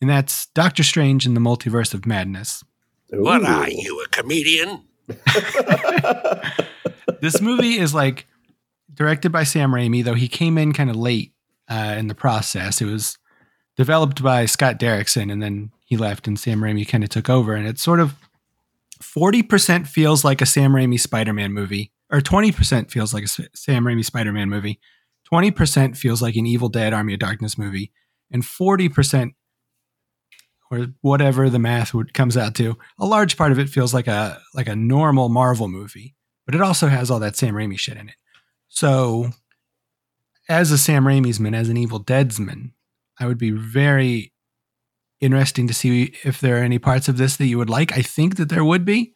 And that's Doctor Strange in the Multiverse of Madness. What are you, a comedian? this movie is like directed by Sam Raimi, though he came in kind of late uh, in the process. It was developed by Scott Derrickson, and then he left, and Sam Raimi kind of took over. And it's sort of forty percent feels like a Sam Raimi Spider-Man movie, or twenty percent feels like a Sam Raimi Spider-Man movie. Twenty percent feels like an Evil Dead Army of Darkness movie, and forty percent. Or whatever the math would comes out to, a large part of it feels like a like a normal Marvel movie but it also has all that Sam Raimi shit in it. So, as a Sam Raimi's man, as an Evil Dead's man, I would be very interesting to see if there are any parts of this that you would like. I think that there would be.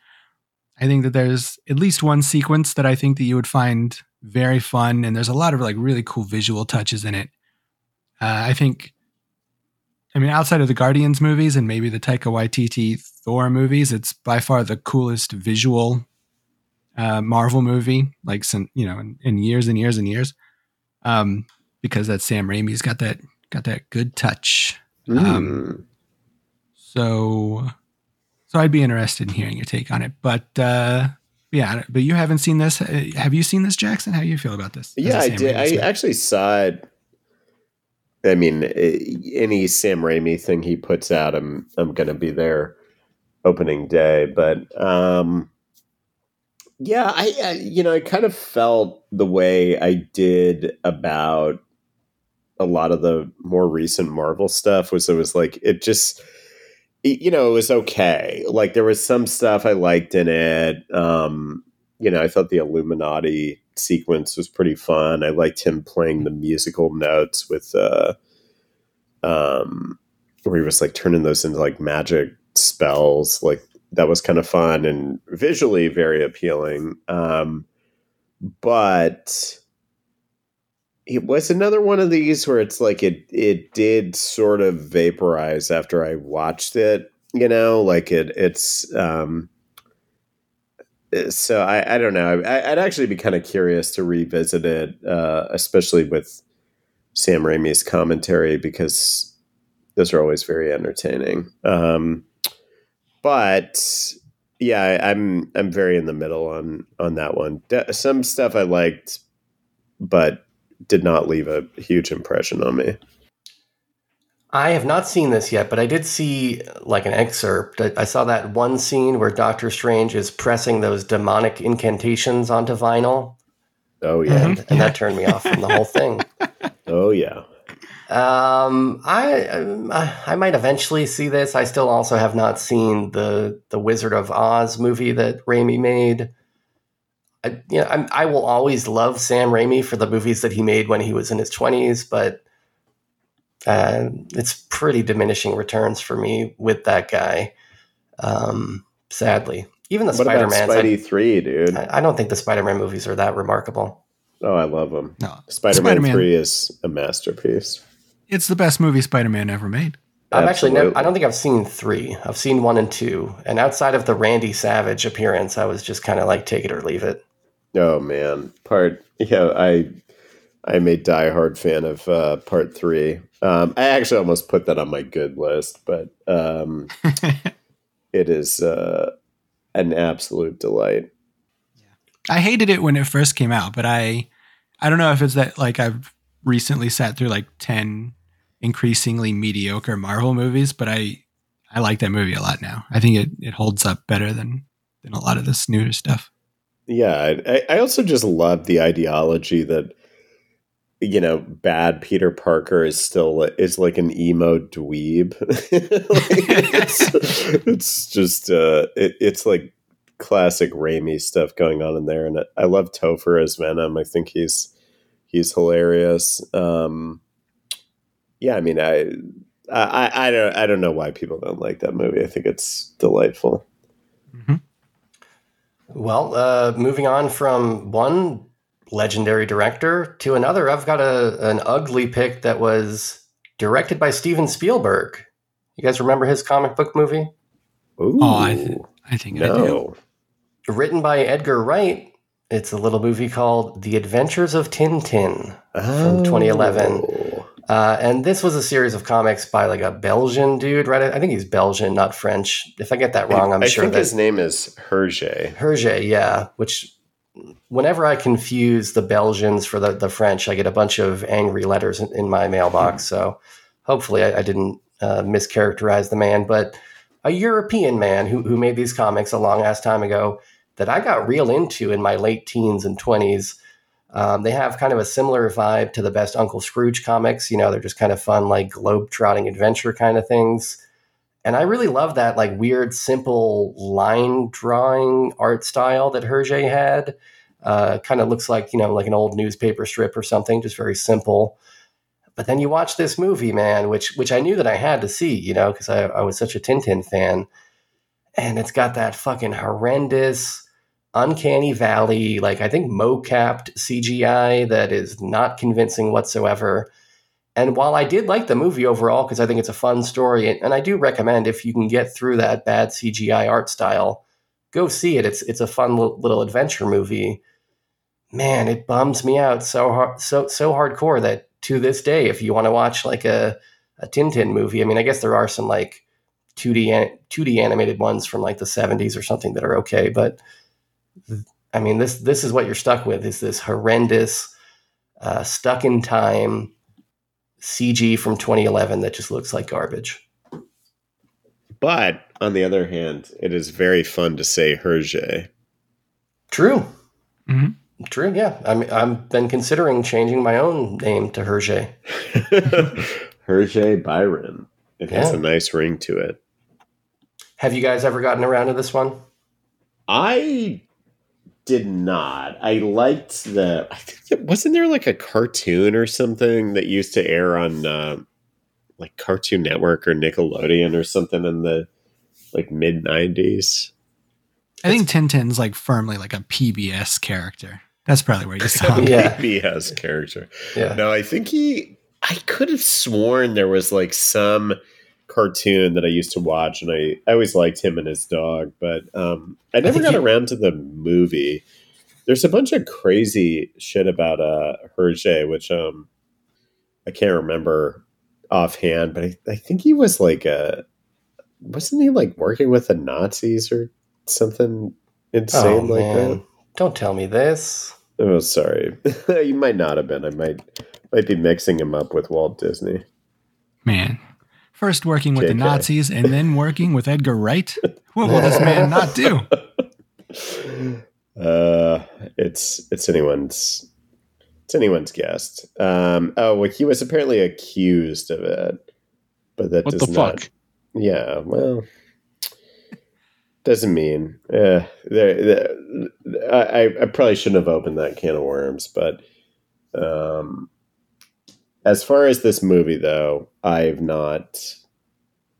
I think that there's at least one sequence that I think that you would find very fun, and there's a lot of like really cool visual touches in it. Uh, I think, I mean, outside of the Guardians movies and maybe the Taika Waititi Thor movies, it's by far the coolest visual uh, Marvel movie, like some, you know, in, in years and years and years, um, because that Sam Raimi's got that got that good touch. Um, Mm. So, so I'd be interested in hearing your take on it. But uh, yeah, but you haven't seen this. Have you seen this, Jackson? How do you feel about this? yeah, I did. I actually saw it. I mean, eh, any Sam Raimi thing he puts out, I'm I'm gonna be there opening day. But um, yeah, I, I you know I kind of felt the way I did about a lot of the more recent Marvel stuff was it was like it just you know, it was okay. Like there was some stuff I liked in it. Um, you know, I thought the Illuminati sequence was pretty fun. I liked him playing the musical notes with uh um where he was like turning those into like magic spells. Like that was kind of fun and visually very appealing. Um but it was another one of these where it's like it it did sort of vaporize after I watched it, you know, like it it's um so I, I don't know. I, I'd actually be kind of curious to revisit it, uh, especially with Sam Raimi's commentary because those are always very entertaining. Um, but yeah, I, I'm I'm very in the middle on on that one. Some stuff I liked, but did not leave a huge impression on me. I have not seen this yet, but I did see like an excerpt. I, I saw that one scene where Doctor Strange is pressing those demonic incantations onto vinyl, Oh yeah, and, and that turned me off from the whole thing. oh yeah. Um, I I I might eventually see this. I still also have not seen the the Wizard of Oz movie that Raimi made. I, you know, I'm, I will always love Sam Raimi for the movies that he made when he was in his twenties, but uh, it's pretty diminishing returns for me with that guy. Um, sadly, even the What Spider Man. Spidey three, dude? I, I don't think the Spider Man movies are that remarkable. Oh, I love them. No, Spider Man Spider-Man. three is a masterpiece. it's the best movie Spider-Man ever made. I've actually never, I don't think I've seen three. I've seen one and two. And outside of the Randy Savage appearance, I was just kind of like take it or leave it. Oh man, part yeah, I I'm a diehard fan of uh, part three. Um, I actually almost put that on my good list, but um, it is uh, an absolute delight. I hated it when it first came out, but I I don't know if it's that like I've recently sat through like 10 increasingly mediocre Marvel movies, but I I like that movie a lot now. I think it it holds up better than than a lot of this newer stuff. Yeah, I, I also just love the ideology that you know bad Peter Parker is still is like an emo dweeb. Like, it's, it's just uh, it, it's like classic Raimi stuff going on in there, and I, love Topher as Venom. I think he's he's hilarious. Um, yeah, I mean, I, I I don't I don't know why people don't like that movie. I think it's delightful. Well, uh, moving on from one legendary director to another, I've got a, an ugly pick that was directed by Steven Spielberg. You guys remember his comic book movie? Ooh, Oh, I I think I do. Written by Edgar Wright. It's a little movie called The Adventures of Tintin. From 2011. Oh. Uh, and this was a series of comics by like a Belgian dude, right? I think he's Belgian, not French. If I get that wrong, I'm I sure think that his name is Hergé. Hergé, yeah. Which, whenever I confuse the Belgians for the, the French, I get a bunch of angry letters in, in my mailbox. So hopefully I, I didn't uh, mischaracterize the man. But a European man who, who made these comics a long ass time ago that I got real into in my late teens and 20s. Um, they have kind of a similar vibe to the best Uncle Scrooge comics. You know, they're just kind of fun, like globe-trotting adventure kind of things. And I really love that like weird, simple line drawing art style that Hergé had. Uh, kind of looks like you know like an old newspaper strip or something, just very simple. But then you watch this movie, man, which which I knew that I had to see, you know, because I, I was such a Tintin fan, and it's got that fucking horrendous, uncanny valley, like I think mo-capped CGI that is not convincing whatsoever. And while I did like the movie overall, because I think it's a fun story, and, I do recommend if you can get through that bad CGI art style, go see it. It's it's a fun little, adventure movie. Man, it bums me out so hard, so so hardcore that to this day, if you want to watch like a a Tintin movie, I mean, I guess there are some like 2D two D animated ones from like the 70s or something that are okay, but I mean, this this is what you're stuck with is this horrendous, uh, stuck in time CG from 2011 that just looks like garbage. But on the other hand, it is very fun to say Hergé. True. Mhm. True. Yeah. I'm I've been considering changing my own name to Hergé. Hergé Byron. It has a nice ring to it. Have you guys ever gotten around to this one? I did not. I liked the. I think it, wasn't there like a cartoon or something that used to air on uh, like Cartoon Network or Nickelodeon or something in the like mid nineties. I think Tintin's like firmly like a PBS character. That's probably where you saw him. Yeah. PBS character. Yeah. No, I think he. I could have sworn there was like some cartoon that I used to watch, and I, I always liked him and his dog, but um, I never think got he- around to the movie. There's a bunch of crazy shit about uh, Hergé, which um, I can't remember offhand, but I, I think he was like a wasn't he like working with the Nazis or something insane oh like man, that? don't tell me this. Oh, sorry. you might not have been. I might might be mixing him up with Walt Disney. Man. First working with the Nazis and then working with Edgar Wright. What will this man not do? Uh, it's it's anyone's it's anyone's guess. Um, oh, well, he was apparently accused of it, but that What does the not. fuck? Yeah, well, doesn't mean. Uh, there, there, I I probably shouldn't have opened that can of worms, but um, as far as this movie though, I've not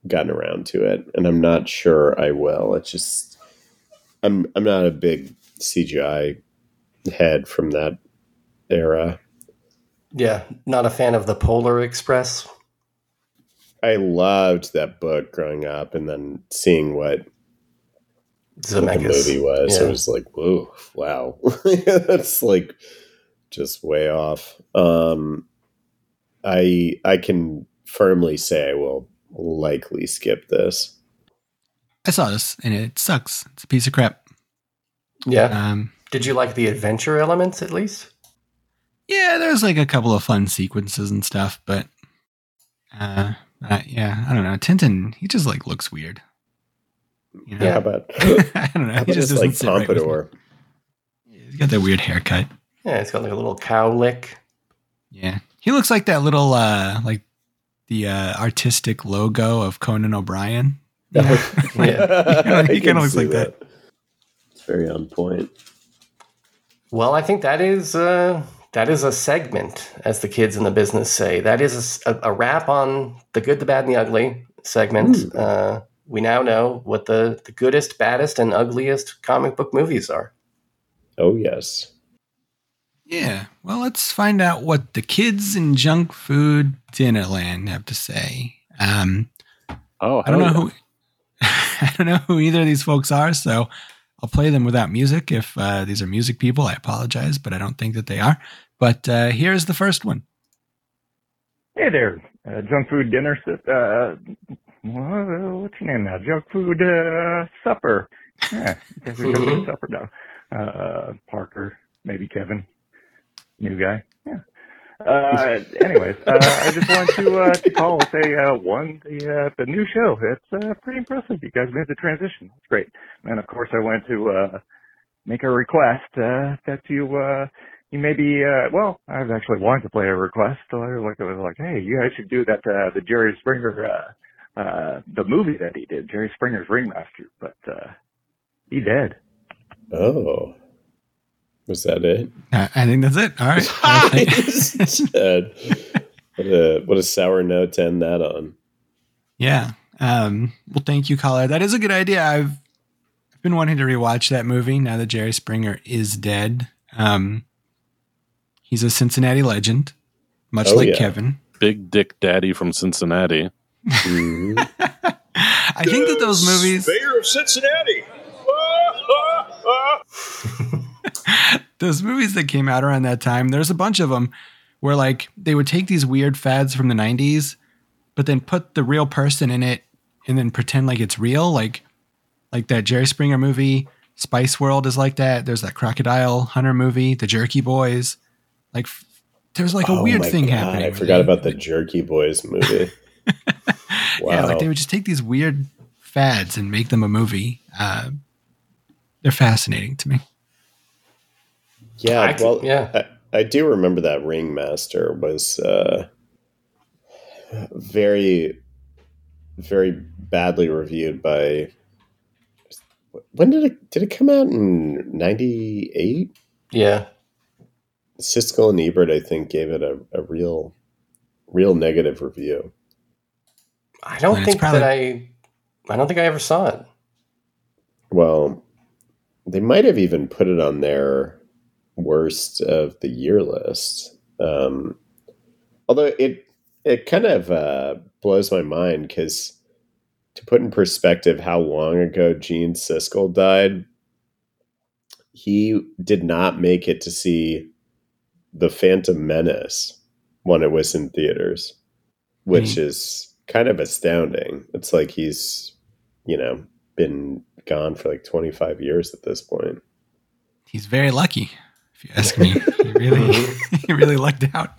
gotten around to it, and I'm not sure I will. It's just I'm I'm not a big CGI head from that era. Yeah, not a fan of the Polar Express. I loved that book growing up, and then seeing what, what the movie was, Yeah. it was like, whoa, wow, that's like just way off. Um, I I can firmly say I will likely skip this. I saw this and it sucks. It's a piece of crap. Yeah. Um, Did you like the adventure elements at least? yeah, there's like a couple of fun sequences and stuff, but uh, uh yeah, I don't know. Tintin, he just like looks weird. You know? How about I don't know. He just this doesn't like sit right pompadour? He's got that weird haircut. Yeah, it's got like a little cow lick. Yeah, he looks like that little uh like the uh artistic logo of Conan O'Brien. You know? Yeah. he kinda can looks like that. It's very on point. Well, I think that is uh, that is a segment, as the kids in the business say. That is a wrap on the good, the bad, and the ugly segment. Uh, we now know what the, the goodest, baddest, and ugliest comic book movies are. Oh yes. Yeah. Well, let's find out what the kids in junk food Dinnerland have to say. Um, Oh, I don't know hell who I don't know who either of these folks are, so I'll play them without music. If uh, these are music people, I apologize, but I don't think that they are. But uh, here's the first one. Hey there, uh, junk food dinner. si- Uh, what's your name now? Junk food uh, supper. Yeah, guess we're junk food supper now. Uh, Parker, maybe Kevin, new guy. Yeah. Uh, anyways, uh, I just wanted to uh, to call and say uh, one the uh, the new show. It's uh, pretty impressive. You guys made the transition. It's great. And of course, I wanted to uh, make a request uh, that you uh, you maybe uh well i was actually wanted to play a request so i was like i was like hey you guys should do that uh the jerry springer uh uh the movie that he did jerry springer's ringmaster but uh he dead Oh. Was that it? Uh, I think that's it. All right. Well, thank- What a what a sour note to end that on. yeah. Um, well, thank you, caller. That is a good idea. I've I've been wanting to rewatch that movie now that Jerry Springer is dead. Um, he's a Cincinnati legend, much Oh, like yeah. Kevin. Big Dick Daddy from Cincinnati. Mhm. I think that those movies, Mayor of Cincinnati. those movies that came out around that time, there's a bunch of them where like they would take these weird fads from the 90s, but then put the real person in it and then pretend like it's real. Like, like that Jerry Springer movie, Spice World is like that. There's that Crocodile Hunter movie, The Jerky Boys. Like, there's like a Oh weird thing God, happening. I forgot about the Jerky Boys movie. wow. Yeah, like they would just take these weird fads and make them a movie. Uh, they're fascinating to me. Yeah, I c- well, yeah. I, I do remember that Ringmaster was uh, very, very badly reviewed by when did it did it come out in 98 Yeah. siskel and ebert i think gave it a, a real real negative review I don't And think probably- that I. I don't think I ever saw it. well they might have even put it on their worst of the year list. Um although it it kind of uh blows my mind because to put in perspective how long ago gene siskel died he did not make it to see the phantom menace when it was in theaters which Hmm. is kind of astounding. It's like he's you know been gone for like 25 years at this point. He's very lucky, if you ask me. he really, he really lucked out.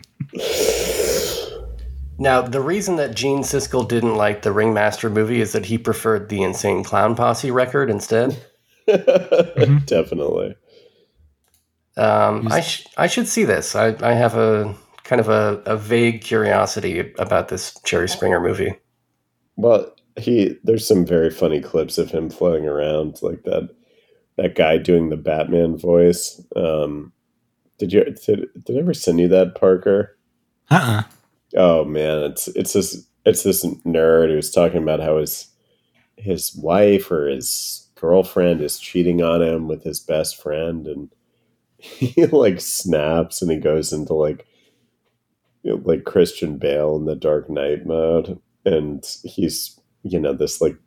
Now, the reason that Gene Siskel didn't like the Ringmaster movie is that he preferred the Insane Clown Posse record instead. definitely Um, I, sh- I should see this. I, I have a kind of a, a vague curiosity about this Jerry Springer movie. Well, he there's some very funny clips of him floating around like that that guy doing the Batman voice. Um did you did, did I ever send you that Parker? Uh-uh. Oh man, it's it's this it's this nerd who's talking about how his his wife or his girlfriend is cheating on him with his best friend and he like snaps and he goes into like you know, like Christian Bale in the Dark Knight mode and he's you know this like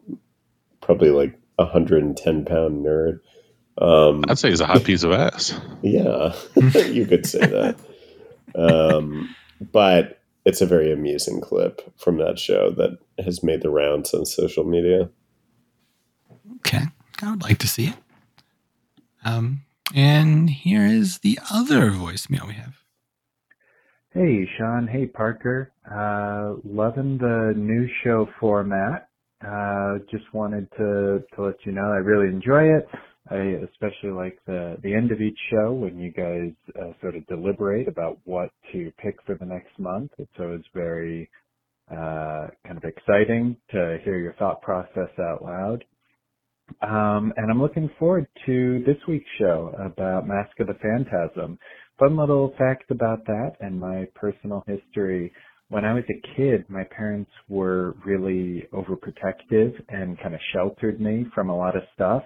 probably like 110 pound nerd um I'd say he's a hot piece of ass. yeah, you could say that. Um, but it's a very amusing clip from that show that has made the rounds on social media. Okay. I would like to see it. Um, and here is the other voicemail we have. Hey, Sean. Hey, Parker. Uh, loving the new show format. Uh, just wanted to, to let you know I really enjoy it. I especially like the, the end of each show when you guys uh, sort of deliberate about what to pick for the next month. It's always very uh, kind of exciting to hear your thought process out loud. Um, and I'm looking forward to this week's show about Mask of the Phantasm. Fun little fact about that and my personal history. When I was a kid, my parents were really overprotective and kind of sheltered me from a lot of stuff.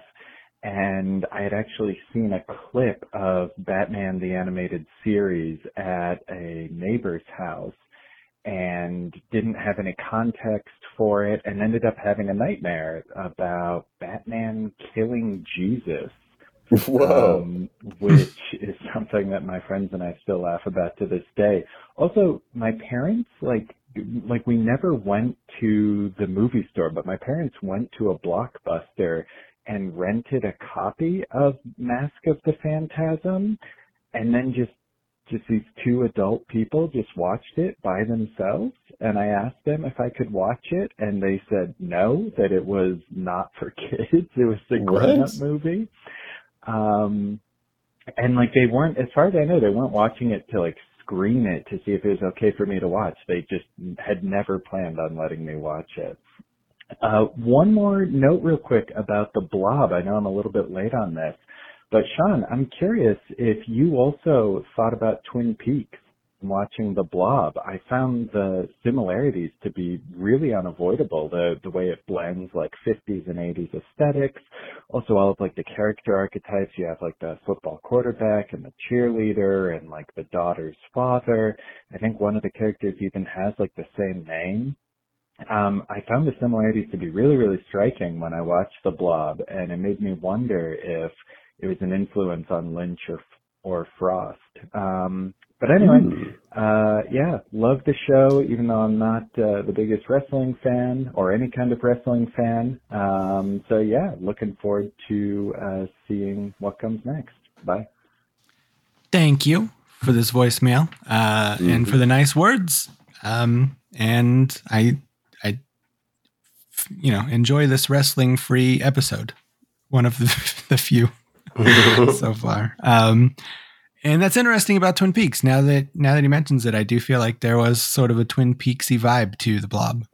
And I had actually seen a clip of Batman the Animated Series at a neighbor's house and didn't have any context for it and ended up having a nightmare about Batman killing Jesus. Whoa. Um, which is something that my friends and I still laugh about to this day. Also, my parents, like, like we never went to the movie store, but my parents went to a blockbuster and rented a copy of Mask of the Phantasm and then just just these two adult people just watched it by themselves and I asked them if I could watch it and they said no, that it was not for kids. It was a grown up movie. Um and like they weren't as far as I know, they weren't watching it to like screen it to see if it was okay for me to watch. They just had never planned on letting me watch it. Uh, one more note real quick about the blob. I know I'm a little bit late on this, but Sean, I'm curious if you also thought about Twin Peaks watching the blob. I found the similarities to be really unavoidable. The, the way it blends like 50s and 80s aesthetics. Also all of like the character archetypes. You have like the football quarterback and the cheerleader and like the daughter's father. I think one of the characters even has like the same name um, I found the similarities to be really, really striking when I watched The Blob, and it made me wonder if it was an influence on Lynch or or Frost. Um, but anyway, uh, yeah, love the show, even though I'm not uh, the biggest wrestling fan or any kind of wrestling fan. Um, so yeah, looking forward to uh, seeing what comes next. Bye. Thank you for this voicemail uh, and for the nice words. Um, and I, I, you know, enjoy this wrestling free episode. One of the, the few so far. Um, and that's interesting about Twin Peaks. Now that now that he mentions it, I do feel like there was sort of a Twin Peaksy vibe to the Blob.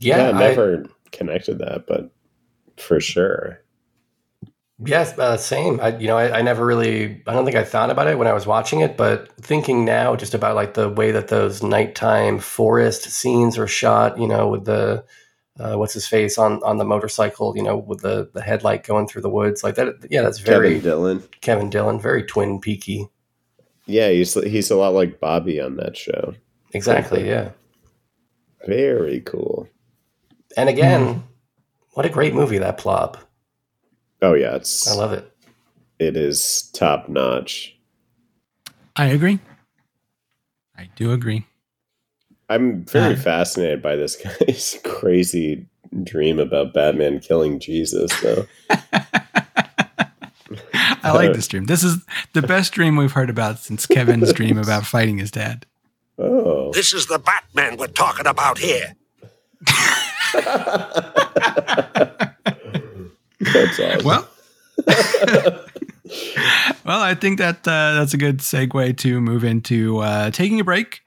Yeah, I I- never connected that, but for sure. Yes, uh, same. I, you know, I, I never really, I don't think I thought about it when I was watching it, but thinking now just about like the way that those nighttime forest scenes are shot, you know, with the, uh, what's his face on, on the motorcycle, you know, with the, the headlight going through the woods like that. Yeah, that's very Kevin Dillon. Kevin Dillon, very Twin Peaky. Yeah, he's he's a lot like Bobby on that show. Exactly. Yeah. Very cool. And again, what a great movie that Blob. Oh yeah, it's I love it. it is top notch. I agree. I do agree. I'm very Uh, fascinated by this guy's crazy dream about Batman killing Jesus, though. I like this dream. This is the best dream we've heard about since Kevin's dream about fighting his dad. Oh, This is the Batman we're talking about here. that's awesome. Well, well, I think that uh, that's a good segue to move into uh, taking a break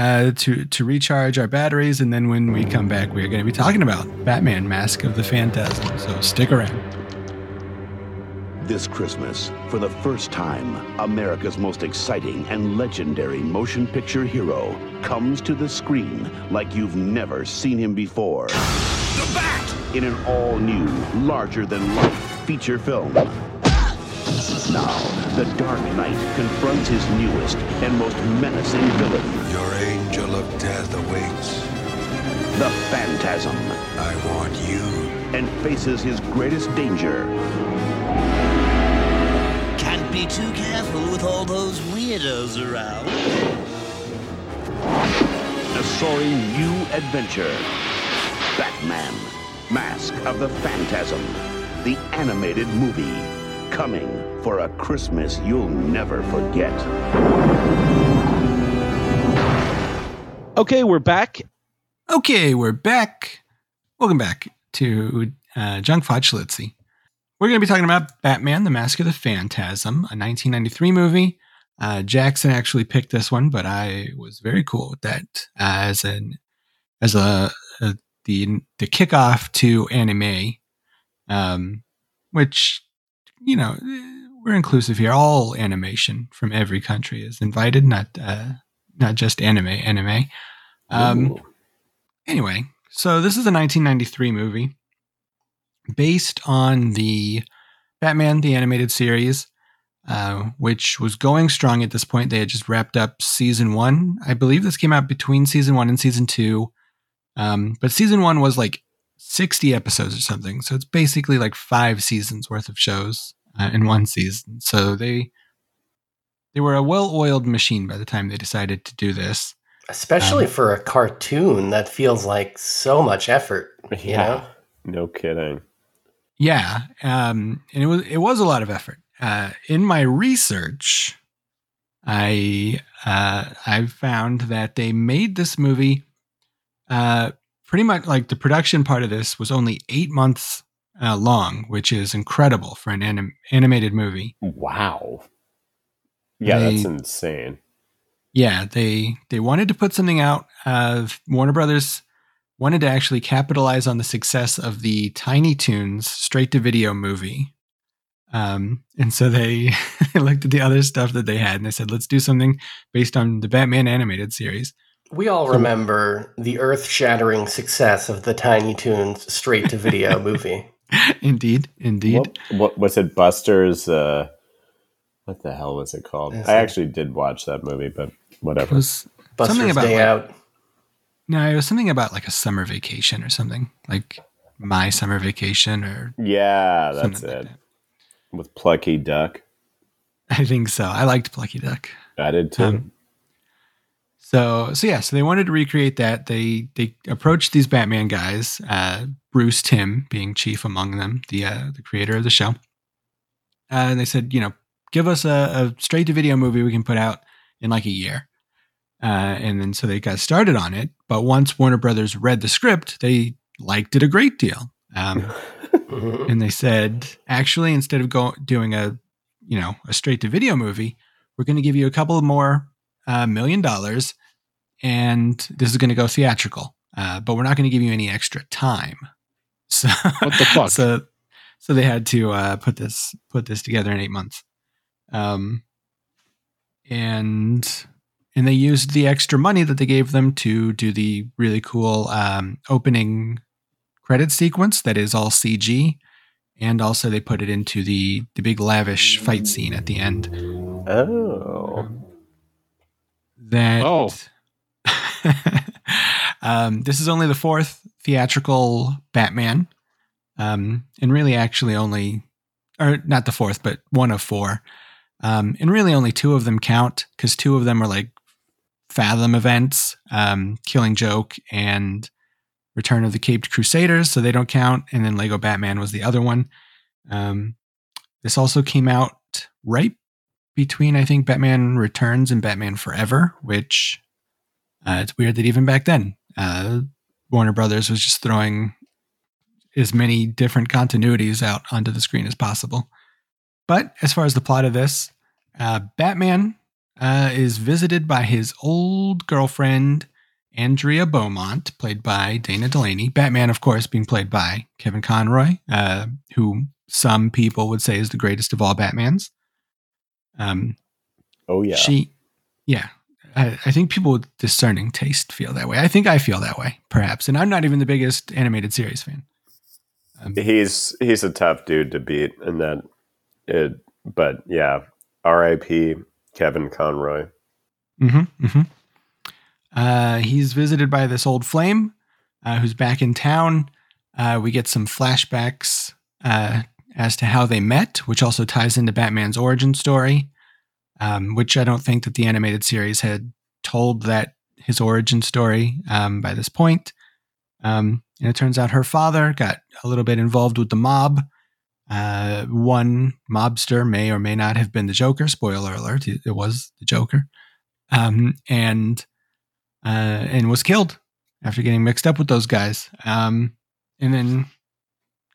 uh, to to recharge our batteries, and then when we come back, we're going to be talking about Batman: Mask of the Phantasm. So stick around. This Christmas, for the first time, America's most exciting and legendary motion picture hero comes to the screen like you've never seen him before. The Bat! In an all-new, larger-than-life feature film. Now, the Dark Knight confronts his newest and most menacing villain, Your angel of death awaits. the Phantasm, I want you. and faces his greatest danger, Can't be too careful with all those weirdos around. a soaring new adventure. Batman, Mask of the Phantasm, the animated movie, coming for a Christmas you'll never forget. Okay, we're back. Okay, we're back. Welcome back to uh, Junk Fudge Litzy. We're going to be talking about Batman: The Mask of the Phantasm, a 1993 movie. Uh, Jackson actually picked this one, but I was very cool with that uh, as an as a, a the the kickoff to Ani-May, um, which you know we're inclusive here. All animation from every country is invited, not uh, not just anime. Anime. Um, anyway, so this is a 1993 movie based on the Batman the animated series, uh, which was going strong at this point. They had just wrapped up season one. I believe this came out between season one and season two. Um, but season one was like 60 episodes or something. So it's basically like five seasons worth of shows uh, in one season. So they they were a well-oiled machine by the time they decided to do this. Especially Um, for a cartoon that feels like so much effort, you know? no kidding. Yeah, um, and it was it was a lot of effort. Uh, in my research, I uh, I found that they made this movie. Uh, pretty much like the production part of this was only eight months uh, long, which is incredible for an anim- animated movie. Wow. Yeah, They- that's insane. Yeah, they they wanted to put something out. Uh, Warner Brothers wanted to actually capitalize on the success of the Tiny Toons straight to video movie. Um, and so they, they looked at the other stuff that they had and they said, let's do something based on the Batman animated series. We all remember the earth shattering success of the Tiny Toons straight to video movie. indeed, indeed. What, what was it? Buster's. Uh, what the hell was it called? Is I it- actually did watch that movie, but It whatever. was Buster's something about Day like- Out. no, it was something about like a summer vacation or something like my summer vacation or yeah, that's it. like that. With Plucky Duck. I think so. I liked Plucky Duck. I did too. Um, So so yeah, so they wanted to recreate that. They they approached these Batman guys, uh, Bruce Timm being chief among them, the uh, the creator of the show. Uh, and they said, you know, give us a, a straight to video movie we can put out in like a year. Uh, and then so they got started on it. But once Warner Brothers read the script, they liked it a great deal. Um, and they said, actually, instead of go, doing a, you know, a straight to video movie, we're going to give you a couple more uh, million dollars, and this is going to go theatrical. Uh, but we're not going to give you any extra time. So What the fuck? So, so they had to uh, put this put this together in eight months. Um, and and they used the extra money that they gave them to do the really cool um, opening credit sequence that is all CG, and also they put it into the the big lavish fight scene at the end. Oh. That Oh. um, this is only the fourth theatrical Batman, um, and really actually only, or not the fourth, but one of four. Um, and really only two of them count because two of them are like Fathom events, um, Killing Joke and Return of the Caped Crusaders, so they don't count. And then Lego Batman was the other one. Um, this also came out right between, I think, Batman Returns and Batman Forever, which uh, it's weird that even back then, uh, Warner Brothers was just throwing as many different continuities out onto the screen as possible. But as far as the plot of this, uh, Batman uh, is visited by his old girlfriend, Andrea Beaumont, played by Dana Delany. Batman, of course, being played by Kevin Conroy, uh, who some people would say is the greatest of all Batmans. Um, Oh yeah. she, yeah, I, I think people with discerning taste feel that way. I think I feel that way, perhaps. And I'm not even the biggest animated series fan. Um, he's he's a tough dude to beat, and that it. But yeah, R.I.P. Kevin Conroy. Mm-hmm, mm-hmm. Uh, he's visited by this old flame uh, who's back in town. Uh, we get some flashbacks uh, as to how they met, which also ties into Batman's origin story, um, which I don't think that the animated series had told that his origin story um, by this point. Um, and it turns out her father got a little bit involved with the mob. Uh, one mobster may or may not have been the Joker. Spoiler alert: it was the Joker, um, and uh, and was killed after getting mixed up with those guys. Um, and then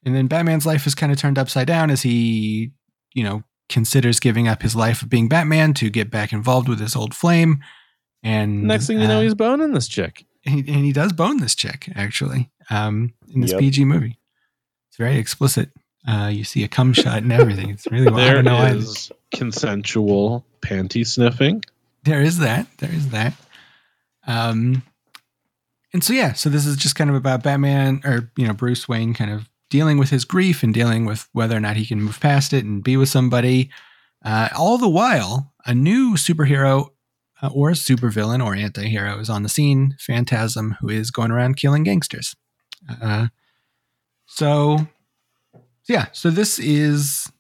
and then Batman's life is kind of turned upside down as he, you know, considers giving up his life of being Batman to get back involved with his old flame. And Next thing you know, uh, he's boning this chick. and he, and he does bone this chick actually um, in this Yep. PG movie. It's very explicit. Uh, you see a cum shot and everything. It's really I There don't know why- is consensual panty sniffing. there is that. There is that. Um, and so yeah, so this is just kind of about Batman or you know Bruce Wayne kind of dealing with his grief and dealing with whether or not he can move past it and be with somebody. Uh, all the while, a new superhero uh, or supervillain or anti-hero is on the scene. Phantasm, who is going around killing gangsters. Uh, so yeah, so this is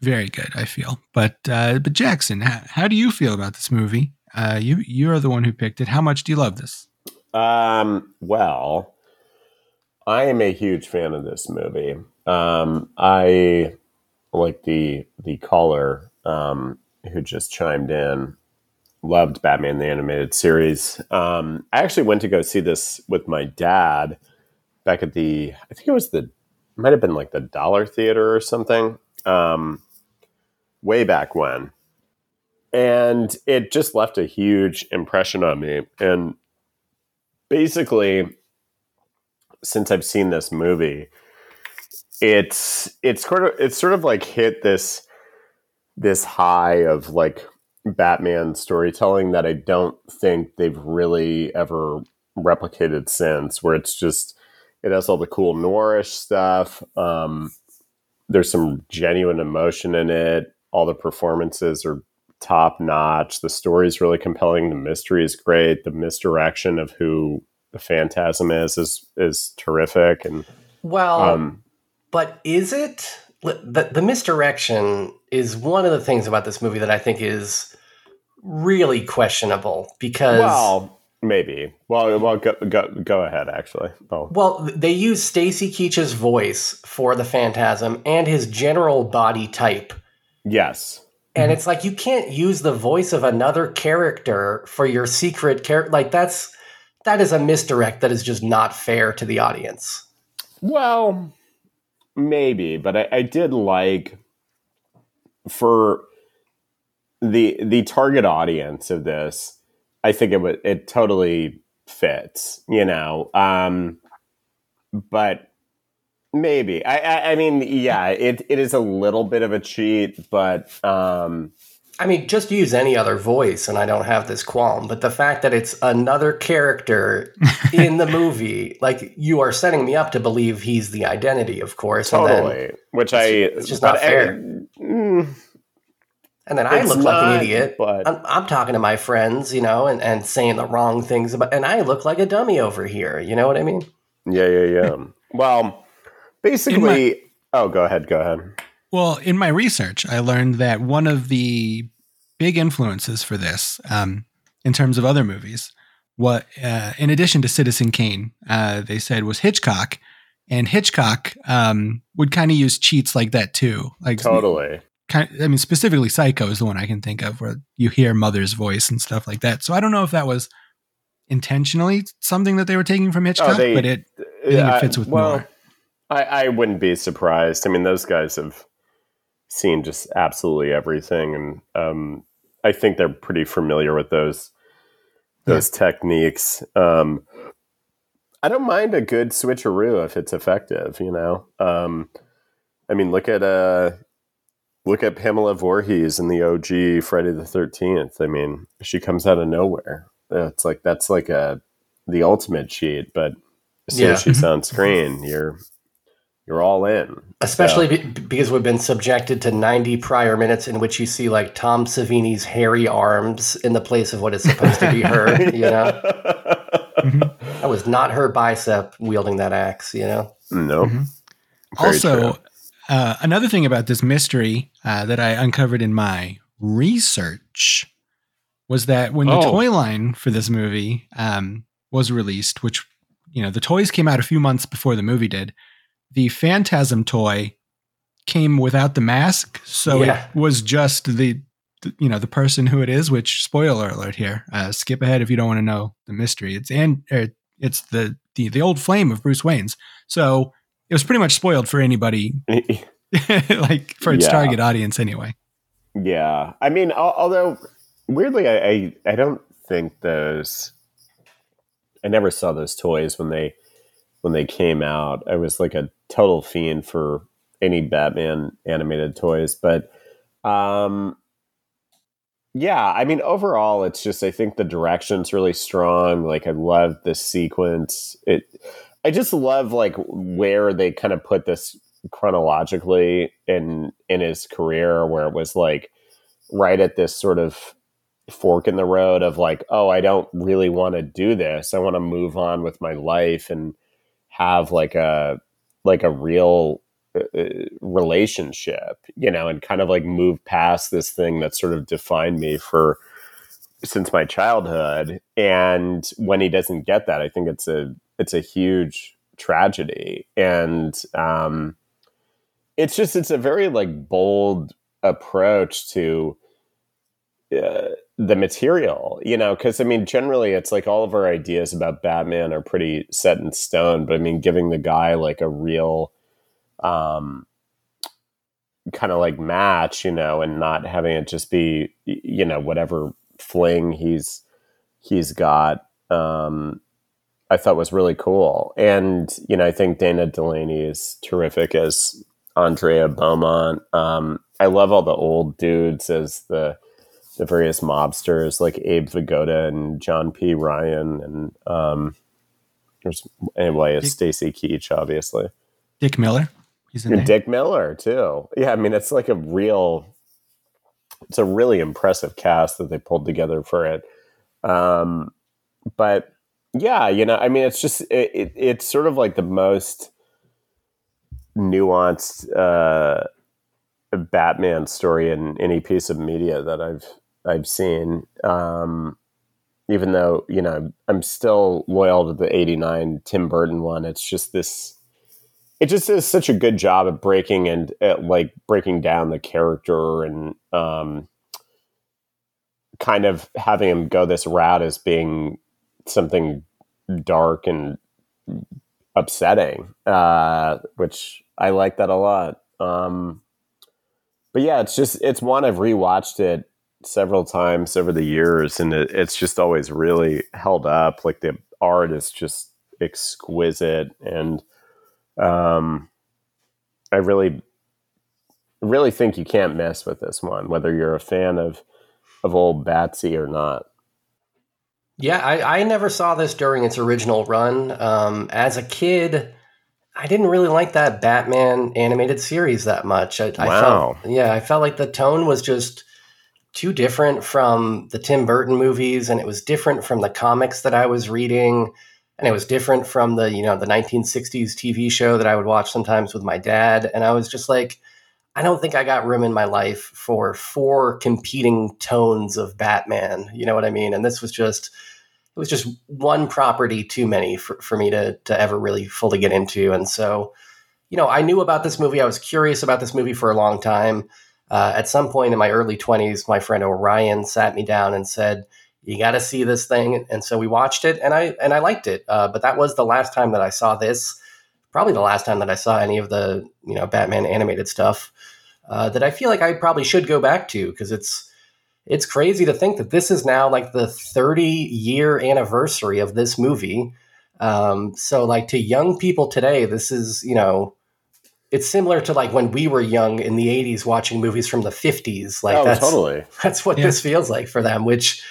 very good. I feel, but uh, but Jackson, how, how do you feel about this movie? Uh, you you are the one who picked it. How much do you love this? Um, well, I am a huge fan of this movie. Um, I like the the caller um, who just chimed in. Loved Batman the animated series. Um, I actually went to go see this with my dad back at the. I think it was the. Might have been like the Dollar Theater or something. Um, way back when, and it just left a huge impression on me. And basically since I've seen this movie, it's it's sort of it's sort of like hit this this high of like Batman storytelling that I don't think they've really ever replicated since, where it's just it has all the cool noirish stuff. Um, there's some genuine emotion in it. All the performances are top notch. The story's really compelling. The mystery is great. The misdirection of who the phantasm is is is terrific. And Well, um but is it? The the misdirection is one of the things about this movie that I think is really questionable because well maybe. Well well go go, go ahead actually. Oh. Well they use Stacy Keach's voice for the phantasm and his general body type. Yes. And it's like you can't use the voice of another character for your secret character like that's that is a misdirect that is just not fair to the audience well maybe but I, I did like for the the target audience of this i think it would it totally fits you know um but maybe. I, I I mean, yeah, it it is a little bit of a cheat, but um I mean, just use any other voice, and I don't have this qualm. But the fact that it's another character in the movie, like you are setting me up to believe he's the identity, of course. and then- totally. Which I it's just not I- fair. mm, And then I look like an idiot. but- I'm, I'm talking to my friends, you know, and, and saying the wrong things about, and I look like a dummy over here. You know what I mean? yeah, yeah, yeah. well, basically, oh, go ahead, go ahead. Well, in my research, I learned that one of the big influences for this, um, in terms of other movies, what uh, in addition to Citizen Kane, uh, they said was Hitchcock, and Hitchcock um, would kind of use cheats like that too. Like Totally. kind I mean, specifically Psycho is the one I can think of where you hear mother's voice and stuff like that. So I don't know if that was intentionally something that they were taking from Hitchcock, Oh, they- but it I think it fits with well, Noir. I, I wouldn't be surprised. I mean, those guys have seen just absolutely everything, and um, I think they're pretty familiar with those those techniques. Um, I don't mind a good switcheroo if it's effective. You know, um, I mean, look at uh, look at Pamela Voorhees in the OG Friday the Thirteenth. I mean, she comes out of nowhere. It's like that's like a the ultimate cheat, but as soon as she's on screen, you're you're all in. Especially So- be, because we've been subjected to 90 prior minutes in which you see like Tom Savini's hairy arms in the place of what is supposed to be her, you know? That was not her bicep wielding that axe, you know? no. Very also, uh, another thing about this mystery uh, that I uncovered in my research was that when the Oh. toy line for this movie um, was released, which you know the toys came out a few months before the movie did, the Phantasm toy came without the mask, so Yeah. it was just the, you know the person who it is. Which spoiler alert here, uh, skip ahead if you don't want to know the mystery. It's and er, it's the, the the old flame of Bruce Wayne's. So it was pretty much spoiled for anybody like for its Yeah. target audience anyway. Yeah, I mean, although weirdly, I, I I don't think those. I never saw those toys when they when they came out. I was like a total fiend for any Batman animated toys, but um, yeah, I mean, overall, it's just I think the direction's really strong. Like, I love this sequence. It, I just love like where they kind of put this chronologically in in his career, where it was like right at this sort of fork in the road of like, oh, I don't really want to do this. I want to move on with my life and have like a like a real uh, uh, relationship, you know, and kind of like move past this thing that sort of defined me for since my childhood. And when he doesn't get that, I think it's a it's a huge tragedy. And um it's just it's a very like bold approach to uh, the material, you know, because I mean, generally it's like all of our ideas about Batman are pretty set in stone, but I mean, giving the guy like a real, um, kind of like match, you know, and not having it just be, you know, whatever fling he's he's got, um, I thought was really cool. And you know, I think Dana Delany is terrific as Andrea Beaumont. Um, I love all the old dudes as the the various mobsters like Abe Vigoda and John P. Ryan and um, there's anyway, it's Stacy Keach, obviously. Dick Miller, he's in. Dick Miller too. Yeah, I mean it's like a real it's a really impressive cast that they pulled together for it. Um, but yeah, you know, I mean it's just it, it, it's sort of like the most nuanced uh Batman story in any piece of media that I've I've seen. Um, even though you know I'm still loyal to the '89 Tim Burton one, it's just this. It just does such a good job at breaking and at like breaking down the character and um, kind of having him go this route as being something dark and upsetting, uh, which I like that a lot. Um, but yeah, it's just it's one I've rewatched it several times over the years, and it, it's just always really held up. Like the art is just exquisite, and um, I really, really think you can't mess with this one, whether you're a fan of of old Batsy or not. Yeah, I, I never saw this during its original run. Um, as a kid, I didn't really like that Batman animated series that much. I, I Wow. felt, yeah, I felt like the tone was just too different from the Tim Burton movies, and it was different from the comics that I was reading, and it was different from the you know the 1960s TV show that I would watch sometimes with my dad, and I was just like. I don't think I got room in my life for four competing tones of Batman. You know what I mean? And this was just it was just one property too many for, for me to to ever really fully get into. And so, you know, I knew about this movie. I was curious about this movie for a long time. Uh, at some point in my early twenties, my friend Orion sat me down and said, "You got to see this thing." And so we watched it, and I and I liked it. Uh, but that was the last time that I saw this. Probably the last time that I saw any of the you know Batman animated stuff. Uh, that I feel like I probably should go back to because it's it's crazy to think that this is now like the 30 year anniversary of this movie. Um, so like to young people today, this is, you know, it's similar to like when we were young in the 80s watching movies from the 50s. Like oh, that's totally. that's what Yeah. this feels like for them, which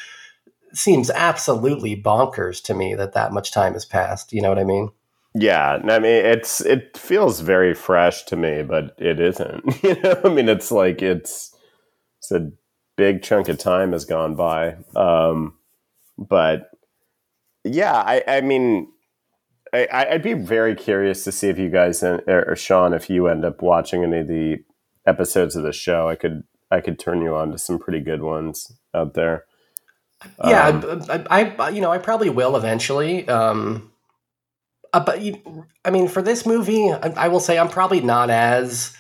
seems absolutely bonkers to me that that much time has passed. You know what I mean? Yeah, I mean it's it feels very fresh to me, but it isn't. You know, I mean it's like it's it's a big chunk of time has gone by. Um, but yeah, I, I mean, I, I'd be very curious to see if you guys or, Sean, if you end up watching any of the episodes of the show, I could I could turn you on to some pretty good ones out there. Yeah, Um, I, I, you know, I probably will eventually. Um, uh, but I mean, for this movie, I, I will say I'm probably not as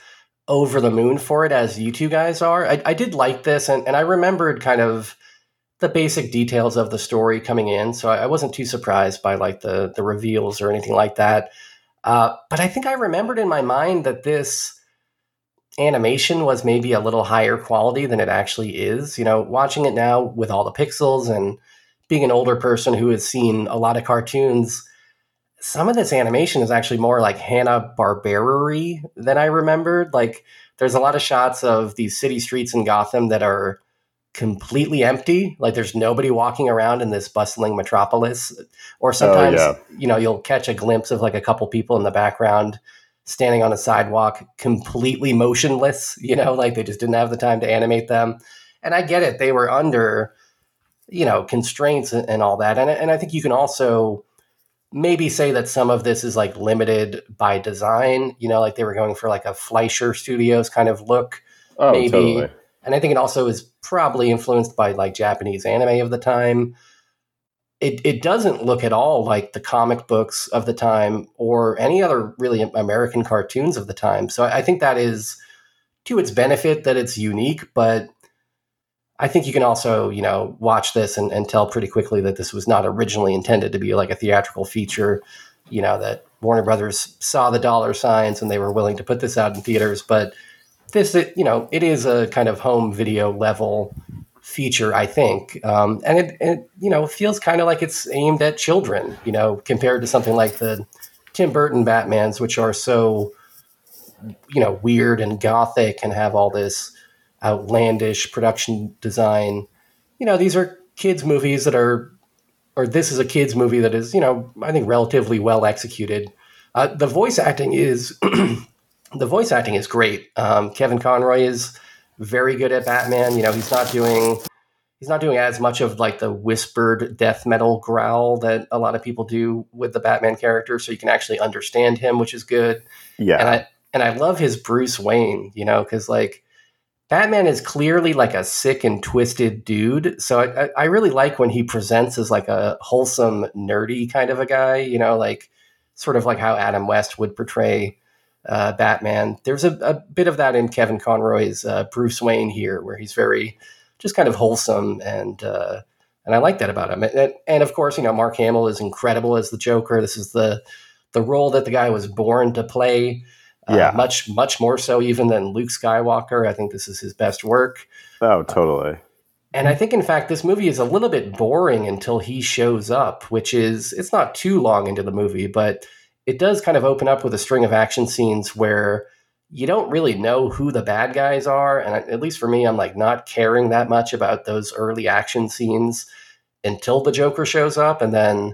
over the moon for it as you two guys are. I, I did like this, and, and I remembered kind of the basic details of the story coming in, so I, wasn't too surprised by like the the reveals or anything like that. Uh, but I think I remembered in my mind that this animation was maybe a little higher quality than it actually is. You know, watching it now with all the pixels and being an older person who has seen a lot of cartoons, some of this animation is actually more like Hanna Barbera than I remembered. Like, there's a lot of shots of these city streets in Gotham that are completely empty. Like, there's nobody walking around in this bustling metropolis. Or sometimes, yeah. you know, you'll catch a glimpse of like a couple people in the background standing on a sidewalk completely motionless you know like they just didn't have the time to animate them and i get it they were under you know constraints and, and all that and, and i think you can also maybe say that some of this is like limited by design you know like they were going for like a fleischer studios kind of look Oh, maybe totally. And i think it also is probably influenced by like japanese anime of the time it, it doesn't look at all like the comic books of the time or any other really American cartoons of the time. So I, think that is to its benefit that it's unique, but I think you can also, you know, watch this and, and tell pretty quickly that this was not originally intended to be like a theatrical feature, you know, that Warner Brothers saw the dollar signs and they were willing to put this out in theaters. But this, it, you know, it is a kind of home video level feature, I think, um, and it, it you know feels kind of like it's aimed at children, you know, compared to something like the Tim Burton Batman's, which are so you know weird and gothic and have all this outlandish production design. You know, these are kids movies that are, or this is a kids movie that is, you know, I think relatively well executed. Uh, the voice acting is the voice acting is great. Um, Kevin Conroy is very good at Batman. You know, he's not doing he's not doing as much of like the whispered death metal growl that a lot of people do with the Batman character, so you can actually understand him, which is good. Yeah. And I and I love his Bruce Wayne, you know, because like Batman is clearly like a sick and twisted dude. So I, I- I really like when he presents as like a wholesome, nerdy kind of a guy, you know, like sort of like how Adam West would portray uh, Batman. There's a, a bit of that in Kevin Conroy's uh, Bruce Wayne here, where he's very just kind of wholesome and uh, and I like that about him. And, and of course, you know, Mark Hamill is incredible as the Joker. This is the the role that the guy was born to play. Uh, Yeah. much much more so even than Luke Skywalker. I think this is his best work. Oh, totally. And I think, in fact, this movie is a little bit boring until he shows up, which is, it's not too long into the movie, but it does kind of open up with a string of action scenes where you don't really know who the bad guys are. And at least for me, I'm like not caring that much about those early action scenes until the Joker shows up. And then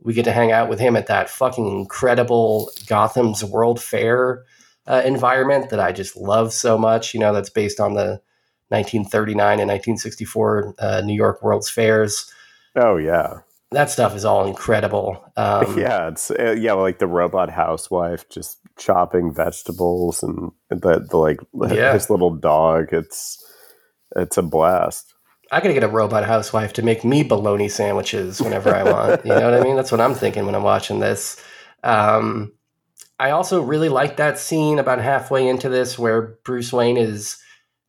we get to hang out with him at that fucking incredible Gotham's World Fair uh, environment that I just love so much. You know, that's based on the 1939 and 1964 uh, New York World's Fairs. Oh yeah, that stuff is all incredible. Um, yeah, it's uh, yeah, like the robot housewife just chopping vegetables and the, the like Yeah. his little dog. It's it's a blast. I gotta get a robot housewife to make me bologna sandwiches whenever I want. You know what I mean? That's what I'm thinking when I'm watching this. Um, I also really like that scene about halfway into this where Bruce Wayne is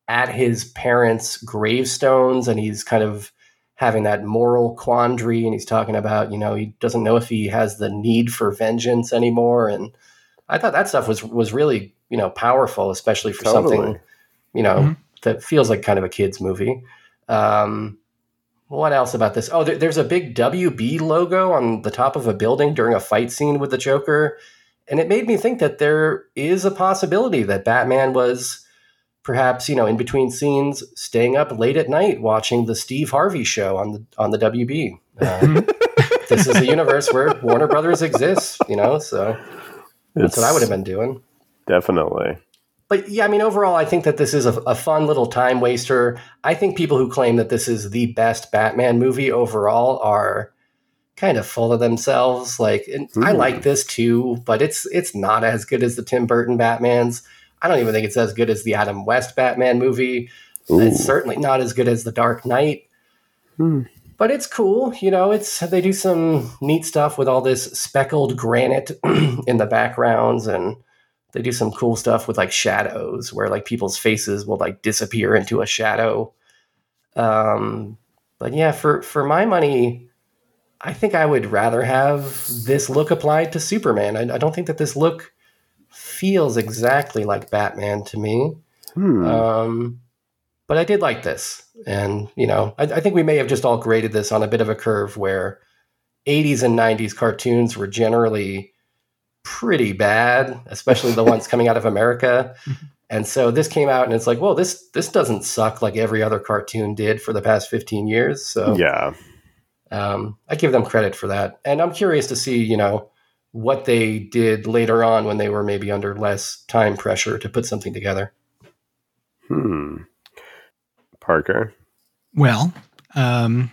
at his parents' gravestones and he's kind of having that moral quandary and he's talking about, you know, he doesn't know if he has the need for vengeance anymore. And I thought that stuff was was really, you know, powerful, especially for Totally. something, you know, that feels like kind of a kid's movie. Um, what else about this? Oh, there, there's a big WB logo on the top of a building during a fight scene with the Joker. And it made me think that there is a possibility that Batman was perhaps, you know, in between scenes, staying up late at night watching the Steve Harvey show on the on the WB. Uh, this is a universe where Warner Brothers exists, you know, so that's what I would have been doing. Definitely. But yeah, I mean, overall, I think that this is a, a fun little time waster. I think people who claim that this is the best Batman movie overall are kind of full of themselves. Like, and I like this too, but it's it's not as good as the Tim Burton Batman's. I don't even think it's as good as the Adam West Batman movie. It's certainly not as good as the Dark Knight. But it's cool, you know. It's they do some neat stuff with all this speckled granite in the backgrounds, and they do some cool stuff with like shadows, where like people's faces will like disappear into a shadow. Um, but yeah, for for my money, I think I would rather have this look applied to Superman. I, I don't think that this look feels exactly like Batman to me. Hmm. Um, but I did like this, and you know, I, I think we may have just all graded this on a bit of a curve where 80s and 90s cartoons were generally pretty bad, especially the ones coming out of America. And so this came out, and it's like, well, this this doesn't suck like every other cartoon did for the past 15 years. So yeah, um, I give them credit for that, and I'm curious to see, you know, what they did later on when they were maybe under less time pressure to put something together. Hmm. Parker. Well, um,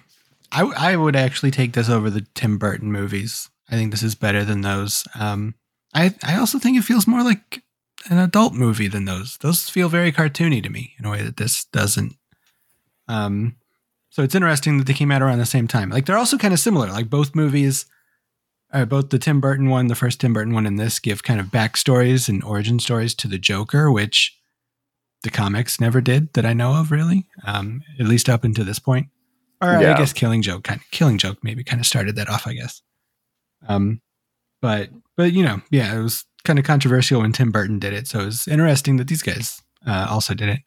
I, w- I would actually take this over the Tim Burton movies. I think this is better than those. Um, I I also think it feels more like an adult movie than those. Those feel very cartoony to me in a way that this doesn't. Um, so it's interesting that they came out around the same time. Like they're also kind of similar. Like both movies, both the Tim Burton one, the first Tim Burton one, and this give kind of backstories and origin stories to the Joker, which the comics never did that I know of, really. Um, at least up until this point. Or Yeah. I guess Killing Joke kind of Killing Joke maybe kind of started that off, I guess. Um, but but you know, yeah, it was kind of controversial when Tim Burton did it, so it was interesting that these guys uh, also did it.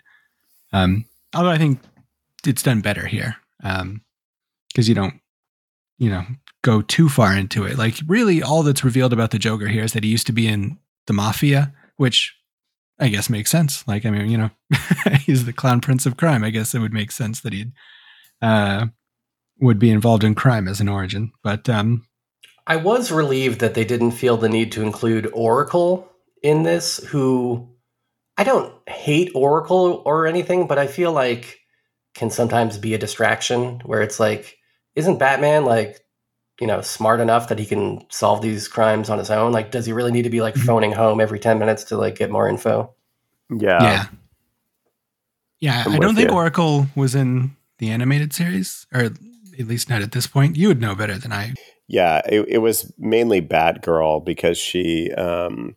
Um, although I think it's done better here, because you don't, you know, go too far into it. Like really, all that's revealed about the Joker here is that he used to be in the mafia, which I guess makes sense. Like I mean, you know, he's the clown prince of crime. I guess it would make sense that he'd uh, would be involved in crime as an origin. But um, I was relieved that they didn't feel the need to include Oracle in this, who I don't hate Oracle or anything, but I feel like can sometimes be a distraction where it's like, isn't Batman like, you know, smart enough that he can solve these crimes on his own? Like, does he really need to be like phoning home every 10 minutes to like get more info? Yeah. yeah, yeah. I'm I don't think you. Oracle was in the animated series, or at least not at this point. You would know better than I. Yeah, it, it was mainly Batgirl because she, um,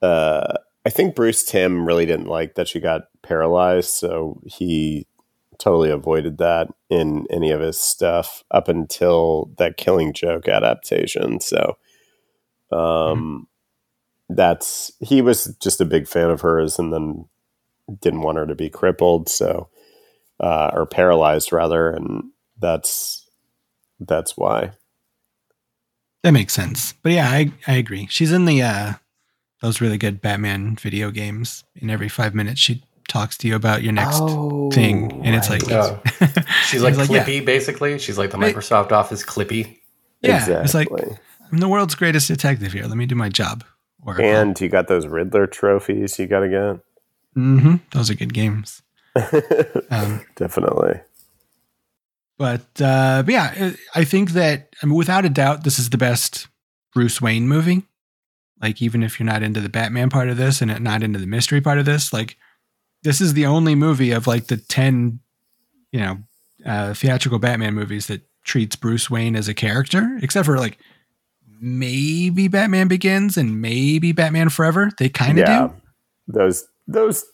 uh, I think Bruce Timm really didn't like that she got paralyzed, so he totally avoided that in any of his stuff up until that Killing Joke adaptation. So, um, that's he was just a big fan of hers, and then didn't want her to be crippled, so uh, or paralyzed rather, and that's that's why. That makes sense. But yeah, I I agree. She's in the uh those really good Batman video games. In every five minutes, she talks to you about your next thing, and it's like, Oh. She's like He's like, yeah. Clippy, basically. She's like the Right. Microsoft Office Clippy. yeah, it's like I'm the world's greatest detective here. Let me do my job. Or And you got those Riddler trophies you got to get. hmm those are good games. Um, Definitely. But, uh, but yeah, I think that I mean, without a doubt, this is the best Bruce Wayne movie. Like, even if you're not into the Batman part of this and not into the mystery part of this, like, this is the only movie of like the ten, you know, uh, theatrical Batman movies that treats Bruce Wayne as a character, except for like maybe Batman Begins and maybe Batman Forever. They kind of yeah, do. those those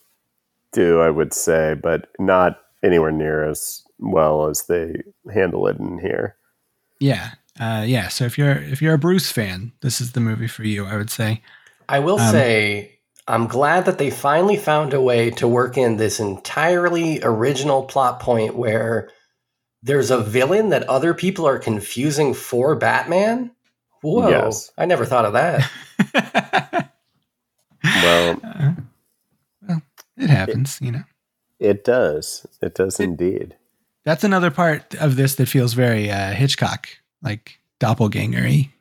do I would say, but not anywhere near as well as they handle it in here. Yeah, uh, yeah. So if you're if you're a Bruce fan, this is the movie for you. I would say. I will Um, say, I'm glad that they finally found a way to work in this entirely original plot point where there's a villain that other people are confusing for Batman. Whoa. Yes. I never thought of that. Well, Uh, well, it happens, you know. it does. It does indeed. That's another part of this that feels very uh, Hitchcock, like doppelganger-y.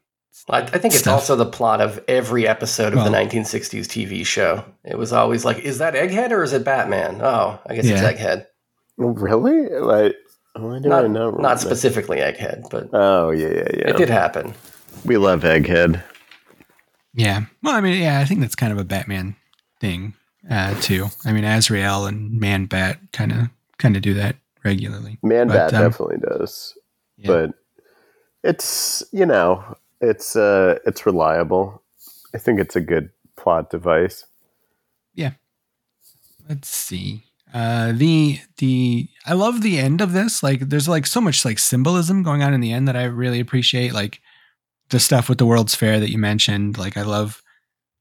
I, I think it's Stuff. also the plot of every episode of the 1960s TV show. It was always like, is that Egghead or is it Batman? Oh, I guess Yeah. it's Egghead. Really? Like, why do I Not, know? not specifically Egghead, but Oh yeah, yeah, yeah. it did happen. We love Egghead. Yeah. Well, I mean, yeah, I think that's kind of a Batman thing uh, too. I mean, Azrael and Man Bat kind of kind of do that regularly. Man But, Bat um, definitely does. But it's you know, it's uh it's reliable. I think it's a good plot device. Yeah. Let's see. Uh the the I love the end of this. Like there's like so much like symbolism going on in the end that I really appreciate. Like the stuff with the World's Fair that you mentioned. Like I love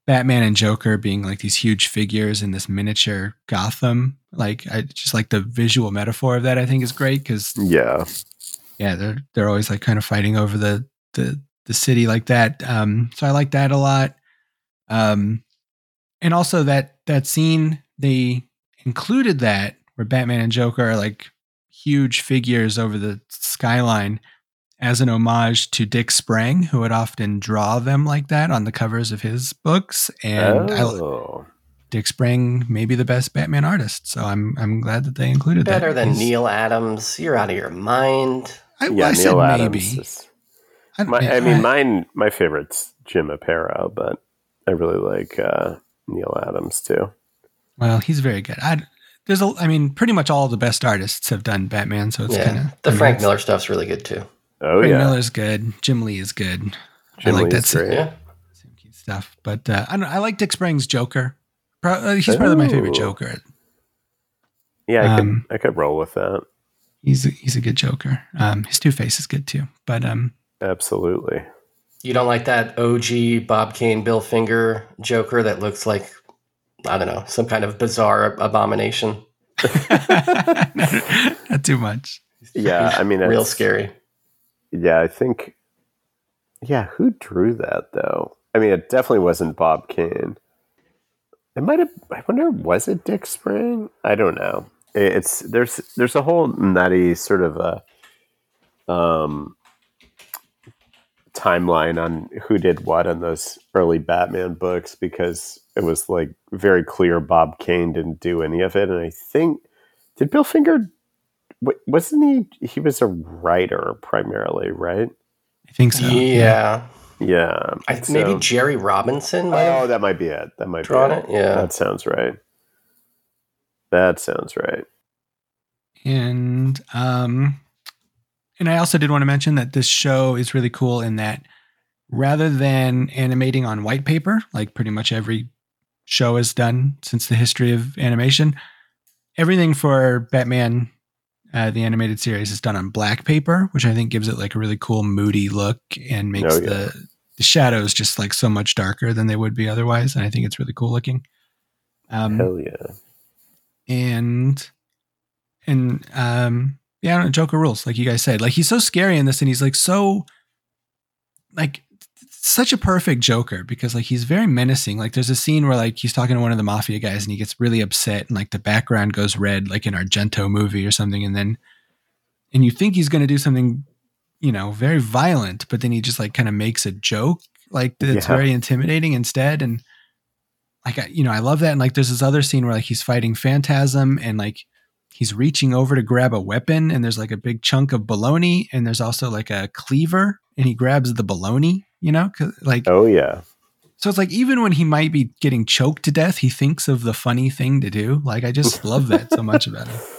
Batman and Joker being like these huge figures in this miniature Gotham. Like I just like the visual metaphor of that I think is great because Yeah. yeah, they're they're always like kind of fighting over the the the city like that. Um, so I like that a lot. Um, and also that that scene they included that where Batman and Joker are like huge figures over the skyline as an homage to Dick Sprang, who would often draw them like that on the covers of his books. And I, oh. Dick Sprang may be the best Batman artist, so I'm I'm glad that they included that. Better than He's- Neal Adams. You're out of your mind. I, yeah, I said Neal maybe. Adams. Is, I- my, yeah, I mean, I- mine. My favorite's Jim Aparo, but I really like uh, Neal Adams too. Well, he's very good. I there's a I mean, pretty much all the best artists have done Batman, so it's yeah. kind of the Frank Miller stuff's really good too. Oh Frank yeah, Miller's good. Jim Lee is good. Jim I like Lee's that great. Yeah. stuff. But uh, I don't, I like Dick Sprang's Joker. Pro, uh, he's probably my favorite Joker. Yeah, I Um, could I could roll with that. He's a, he's a good Joker. Um, his Two Face is good too. But um, Absolutely. You don't like that OG Bob Kane, Bill Finger Joker that looks like I don't know some kind of bizarre abomination. not too much. Yeah, I mean, real it's- scary. Yeah, I think. Yeah, who drew that though? I mean, it definitely wasn't Bob Kane. It might have. I wonder, was it Dick Sprang? I don't know. It's there's there's a whole nutty sort of a um timeline on who did what on those early Batman books because it was like very clear Bob Kane didn't do any of it, and I think did Bill Finger wasn't he? He was a writer primarily, right? I think so. Yeah, Yeah, I, so- maybe Jerry Robinson. Might Oh, that might be it. That might drawn be it. Yeah, That sounds right. That sounds right. And um and I also did want to mention that this show is really cool in that rather than animating on white paper, like pretty much every show has done since the history of animation, everything for Batman uh, the animated series is done on black paper, which I think gives it like a really cool moody look and makes Oh, yeah. the the shadows just like so much darker than they would be otherwise. And I think it's really cool looking. Um, Hell yeah. and and um yeah, I don't know, Joker rules, like you guys said. Like he's so scary in this, and he's like so like such a perfect Joker because like he's very menacing. Like there's a scene where like he's talking to one of the mafia guys and he gets really upset and like the background goes red like an Argento movie or something and then and you think he's going to do something you know very violent but then he just like kind of makes a joke like that's Yeah. very intimidating instead and like I, you know I love that and like there's this other scene where like he's fighting Phantasm and like he's reaching over to grab a weapon and there's like a big chunk of bologna and there's also like a cleaver and he grabs the bologna you know like Oh yeah. so it's like even when he might be getting choked to death he thinks of the funny thing to do like i just love that so much about him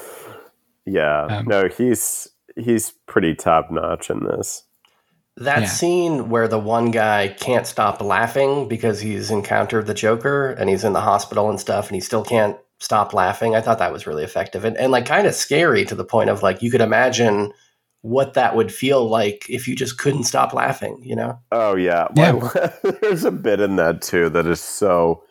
Yeah. Um, no, he's he's pretty top notch in this. That Yeah. scene where the one guy can't stop laughing because he's encountered the Joker and he's in the hospital and stuff and he still can't stop laughing. I thought that was really effective and, and like kind of scary to the point of like you could imagine what that would feel like if you just couldn't stop laughing, you know? Oh yeah. Yeah. There's a bit in that too that is so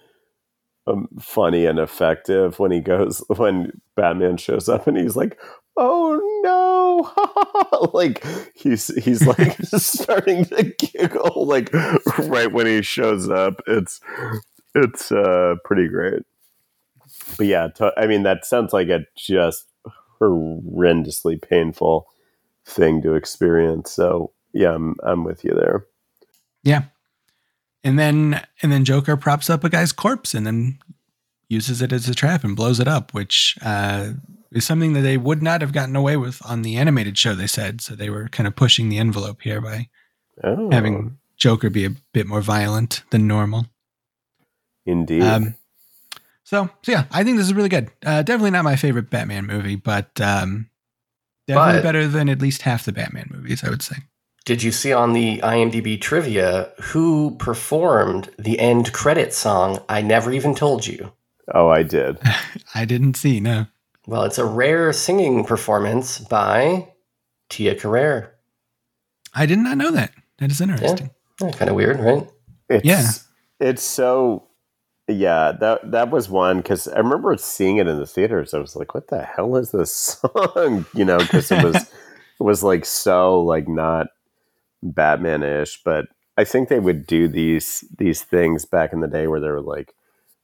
um, funny and effective when he goes when Batman shows up and he's like, "Oh no!" like he's he's like starting to giggle like right when he shows up. It's it's uh, pretty great. But yeah, to, I mean that sounds like a just horrendously painful thing to experience. So yeah, I'm I'm with you there. yeah and then and then joker props up a guy's corpse and then uses it as a trap and blows it up which uh is something that they would not have gotten away with on the animated show they said so they were kind of pushing the envelope here by Oh, having joker be a bit more violent than normal indeed. Um, so, so yeah, I think this is really good. Uh, definitely not my favorite Batman movie, but um, definitely But- better than at least half the Batman movies, I would say. Did you see on the IMDb trivia who performed the end credit song I Never Even Told You? oh, I did. I didn't see, no. Well, it's a rare singing performance by Tia Carrere. I did not know that. That is interesting. kind of weird, right? It's, Yeah. it's so. Yeah, that that was one because I remember seeing it in the theaters. I was like, "What the hell is this song?" You know, because it was it was like so like not Batman-ish, but I think they would do these these things back in the day where they were like,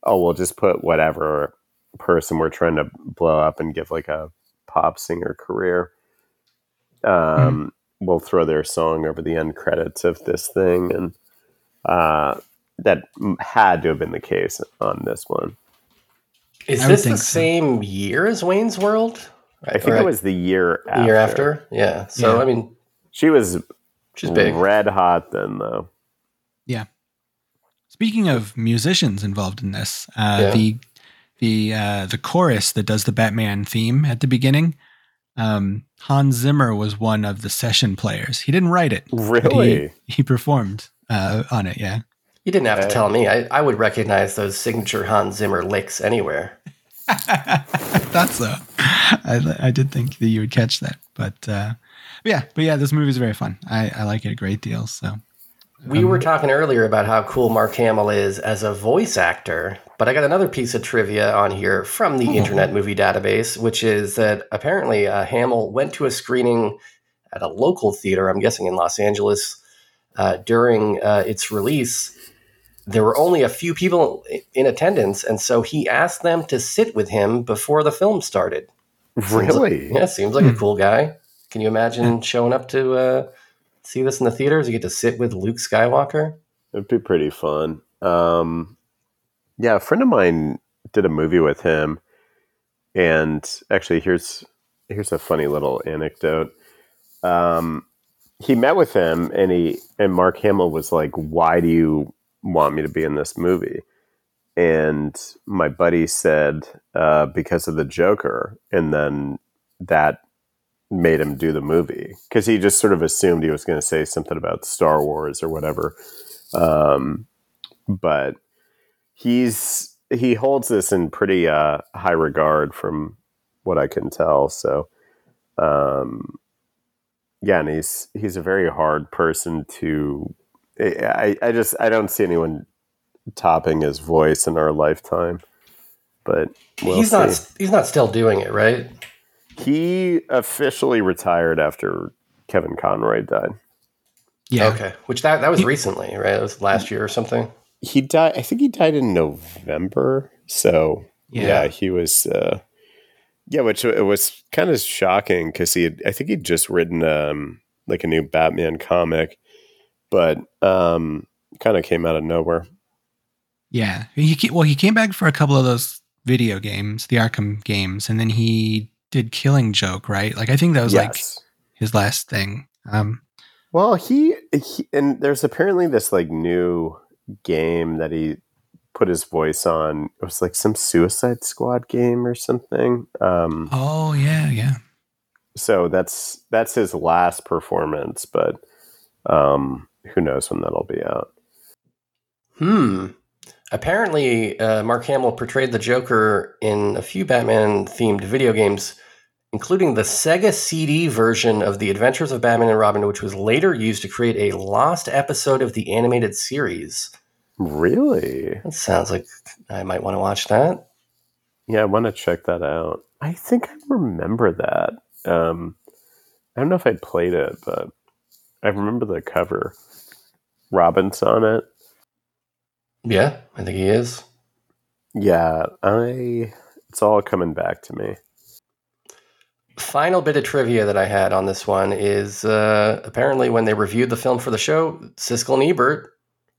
"Oh, we'll just put whatever person we're trying to blow up and give like a pop singer career." Um, We'll throw their song over the end credits of this thing, and uh, that had to have been the case on this one. Is I this the so. same year as Wayne's World? I think Or it was the year the after. year after. Yeah. So Yeah. I mean, She was she's big. red hot then, though. Yeah. Speaking of musicians involved in this, uh, Yeah. the the uh, the chorus that does the Batman theme at the beginning, um, Hans Zimmer was one of the session players. He didn't write it. Really? He, he performed uh, on it. Yeah. You didn't have to Uh, tell me. I, I would recognize those signature Hans Zimmer licks anywhere. Thought so. I, I did think that you would catch that, but uh, but yeah, but yeah, this movie is very fun. I, I like it a great deal. So We were talking earlier about how cool Mark Hamill is as a voice actor, but I got another piece of trivia on here from the Internet Movie Database, which is that apparently uh, Hamill went to a screening at a local theater, I'm guessing in Los Angeles, uh, during uh, its release. There were only a few people in attendance, and so he asked them to sit with him before the film started. Really? Yeah, seems like a cool guy. Can you imagine showing up to uh, see this in the theaters? You get to sit with Luke Skywalker. It'd be pretty fun. Um, yeah, a friend of mine did a movie with him, and actually, here's here's a funny little anecdote. Um, he met with him, and he and Mark Hamill was like, "Why do you want me to be in this movie?" And my buddy said, uh, "Because of the Joker," and then that made him do the movie because he just sort of assumed he was going to say something about Star Wars or whatever. Um, but he's he holds this in pretty uh, high regard from what I can tell. So, um, yeah, and he's he's a very hard person to. I I just I don't see anyone topping his voice in our lifetime. But we'll he's see. not. He's not still doing it, right? He officially retired after Kevin Conroy died. Yeah. Okay. Which that that was He- recently, right? It was last year or something. He died. I think he died in November. So Yeah. yeah, he was. Uh, yeah, which it was kind of shocking because he had. I think he'd just written um, like a new Batman comic, but um, kind of came out of nowhere. Yeah. He ca- well, he came back for a couple of those video games, the Arkham games, and then he did Killing Joke, right? Like I think that was like his last thing. Um, Well, he, he and there's apparently this like new game that he put his voice on. It was like some Suicide Squad game or something. Um, oh yeah, yeah. so that's that's his last performance, but um, who knows when that'll be out? Hmm. Apparently, uh, Mark Hamill portrayed the Joker in a few Batman themed video games, including the Sega CD version of The Adventures of Batman and Robin, which was later used to create a lost episode of the animated series. Really? That sounds like I might want to watch that. Yeah, I want to check that out. I think I remember that. Um, I don't know if I played it, but I remember the cover. Robin's on it. Yeah, I think he is. Yeah, I. It's all coming back to me. Final bit of trivia that I had on this one is uh, apparently when they reviewed the film for the show, Siskel and Ebert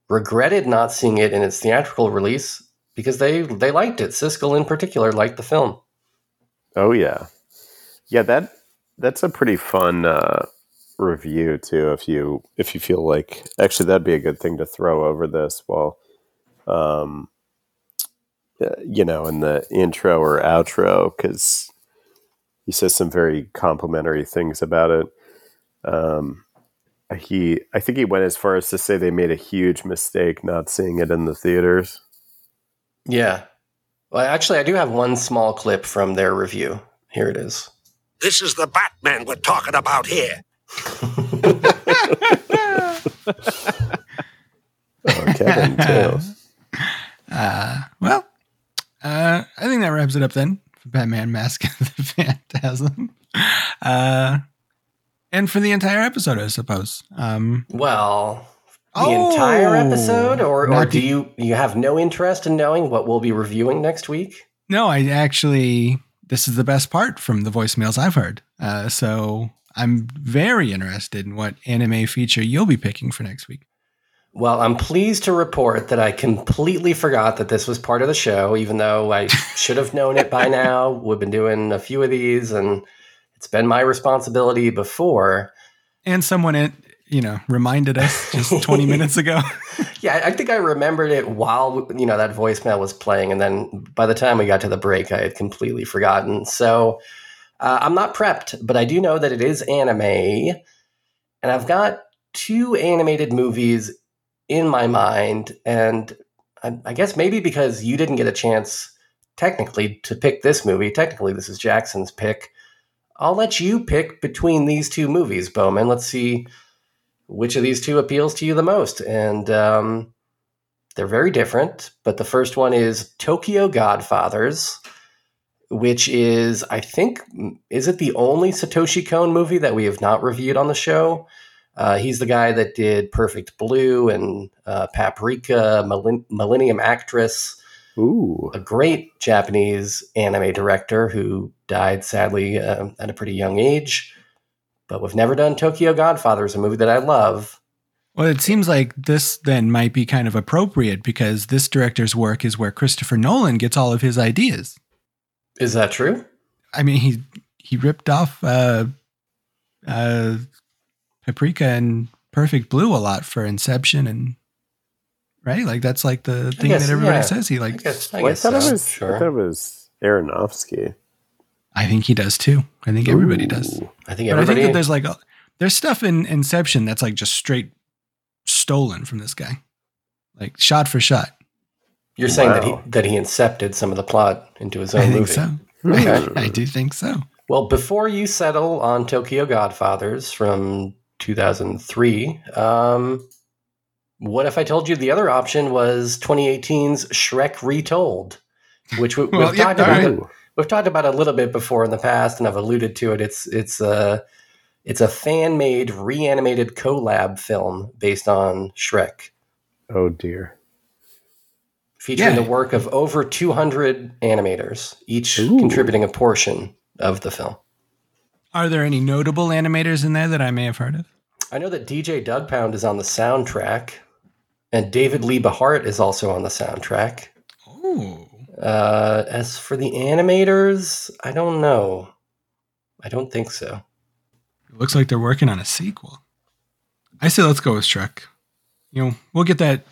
regretted not seeing it in its theatrical release because they they liked it. Siskel in particular liked the film. Oh yeah, yeah. That that's a pretty fun uh, review too. If you if you feel like actually that'd be a good thing to throw over this while, um, uh, you know, in the intro or outro because he says some very complimentary things about it. Um, he I think he went as far as to say they made a huge mistake not seeing it in the theaters. Yeah. Well, actually, I do have one small clip from their review. Here it is. This is the Batman we're talking about here. Oh, Kevin too. Uh, well, uh, I think that wraps it up then for Batman Mask of the Phantasm. Uh, and for the entire episode, I suppose. Um, Well, the Oh, entire episode, or, or do the- you you have no interest in knowing what we'll be reviewing next week? no, I actually, this is the best part from the voicemails I've heard. Uh, so I'm very interested in what anime feature you'll be picking for next week. Well, I'm pleased to report that I completely forgot that this was part of the show, even though I should have known it by now. We've been doing a few of these, and it's been my responsibility before. And someone, it, you know, reminded us just 20 minutes ago. Yeah, I think I remembered it while you know that voicemail was playing, and then by the time we got to the break, I had completely forgotten. So uh, I'm not prepped, but I do know that it is anime, and I've got two animated movies in my mind, and I, I guess maybe because you didn't get a chance technically to pick this movie. Technically, this is Jackson's pick. I'll let you pick between these two movies, Bowman. Let's see which of these two appeals to you the most. And um, they're very different, but the first one is Tokyo Godfathers, which is, I think, is it the only Satoshi Kon movie that we have not reviewed on the show? Uh, he's the guy that did Perfect Blue and uh, Paprika, Millen- Millennium Actress, Ooh, a great Japanese anime director who died sadly uh, at a pretty young age. But we've never done Tokyo Godfathers, a movie that I love. Well, it seems like this then might be kind of appropriate because this director's work is where Christopher Nolan gets all of his ideas. Is that true? I mean, he he ripped off uh, uh, Paprika and Perfect Blue a lot for Inception and right, like that's like the thing guess, that everybody yeah. says he I like. guess, I Well, I thought so. it was. I thought it was Aronofsky. I think he does too. I think everybody does. I think everybody. But I think that there's like a, there's stuff in Inception that's like just straight stolen from this guy, like shot for shot. You're saying that he that he incepted some of the plot into his own I think movie. so. Okay. I do think so. Well, before you settle on Tokyo Godfathers from 2003, um, what if I told you the other option was 2018's Shrek Retold, which we, Well, we've yeah, talked about. right. We've talked about a little bit before in the past, and I've alluded to it. It's it's uh, It's a fan made reanimated collab film based on Shrek, Oh dear. Featuring Yeah. the work of over 200 animators, each Ooh. contributing a portion of the film. Are there any notable animators in there that I may have heard of? I know that DJ Doug Pound is on the soundtrack, and David Lee Bahart is also on the soundtrack. Oh, Uh, as for the animators, I don't know. I don't think so. it looks like they're working on a sequel. I say let's go with Shrek. You know, we'll get that.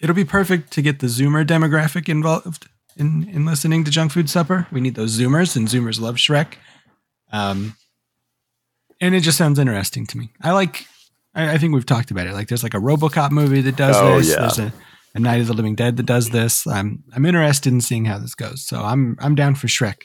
It'll be perfect to get the Zoomer demographic involved in in listening to Junk Food Supper. We need those Zoomers, and Zoomers love Shrek. Um, and it just sounds interesting to me. I like. I, I think we've talked about it. Like, there's like a RoboCop movie that does Oh, this. yeah. There's a, a Night of the Living Dead that does this. I'm I'm interested in seeing how this goes. So I'm I'm down for Shrek.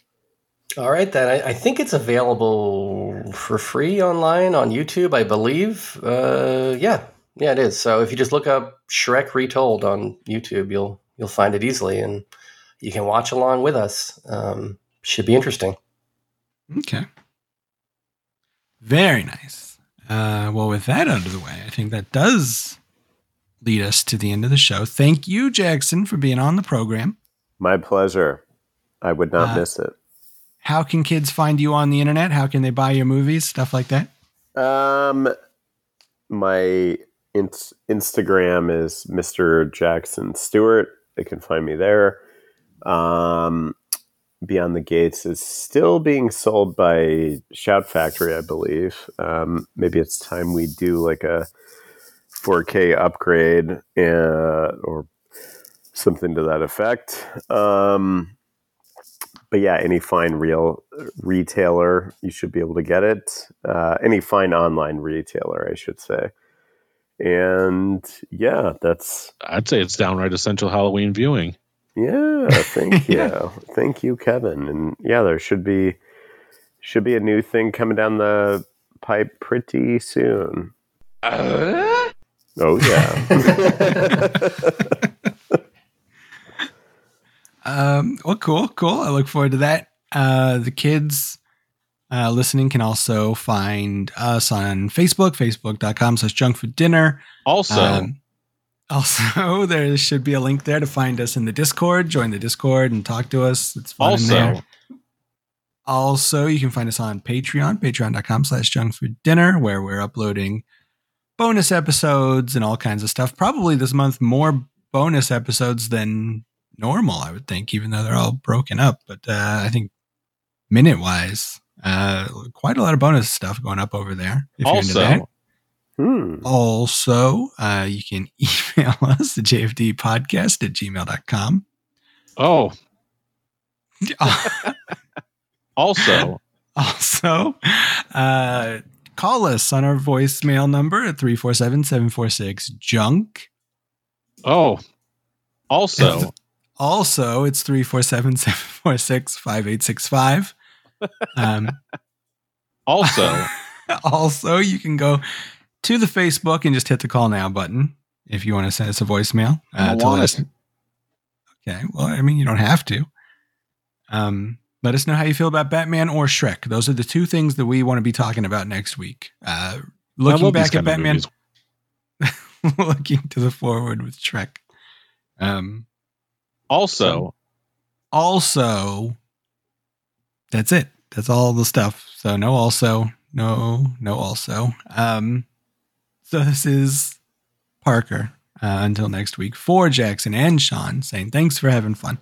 All right, then. I, I think it's available for free online on YouTube, I believe. Uh, yeah, yeah, it is. So if you just look up Shrek Retold on YouTube, you'll you'll find it easily, and you can watch along with us. Um, should be interesting. Okay. Very nice. Uh, well, with that out of the way, I think that does lead us to the end of the show. Thank you, Jackson, for being on the program. My pleasure. I would not Uh, miss it. How can kids find you on the internet? How can they buy your movies? Stuff like that. Um, my ins- Instagram is Mr. Jackson Stewart. They can find me there. Um, Beyond the Gates is still being sold by Shout Factory, I believe. Um, maybe it's time we do like a 4K upgrade uh, or something to that effect. Um, but yeah, any fine real retailer, you should be able to get it. Uh, any fine online retailer, I should say. And yeah, that's I'd say it's downright essential Halloween viewing. yeah. Thank you, thank you, Kevin. And yeah, there should be should be a new thing coming down the pipe pretty soon. Oh yeah. Um, well, cool, cool. I look forward to that. Uh, the kids uh, listening can also find us on Facebook, facebook.com slash junk food dinner. Also, Um, also, there should be a link there to find us in the Discord. Join the Discord and talk to us. It's fun also, there. Also, you can find us on Patreon, patreon.com slash junk food dinner, where we're uploading bonus episodes and all kinds of stuff. Probably this month, more bonus episodes than normal, I would think, even though they're all broken up. But uh, I think minute wise, uh, quite a lot of bonus stuff going up over there. If you're into that. also, Hmm. Also, uh, you can email us the at jfdpodcast at gmail.com. oh, also, also, uh, call us on our voicemail number at 347 746 junk. oh, also, Also, it's 347 746 5865. Um, also, also, you can go to the Facebook and just hit the call now button if you want to send us a voicemail. Uh, to let us, it. okay. Well, I mean, you don't have to. Um, let us know how you feel about Batman or Shrek. Those are the two things that we want to be talking about next week. Uh, looking back at Batman, looking to the forward with Shrek. Um, Also, also, that's it. That's all the stuff. So no also, no, no also. Um, so this is Parker. Uh, until next week for Jackson and Sean saying thanks for having fun.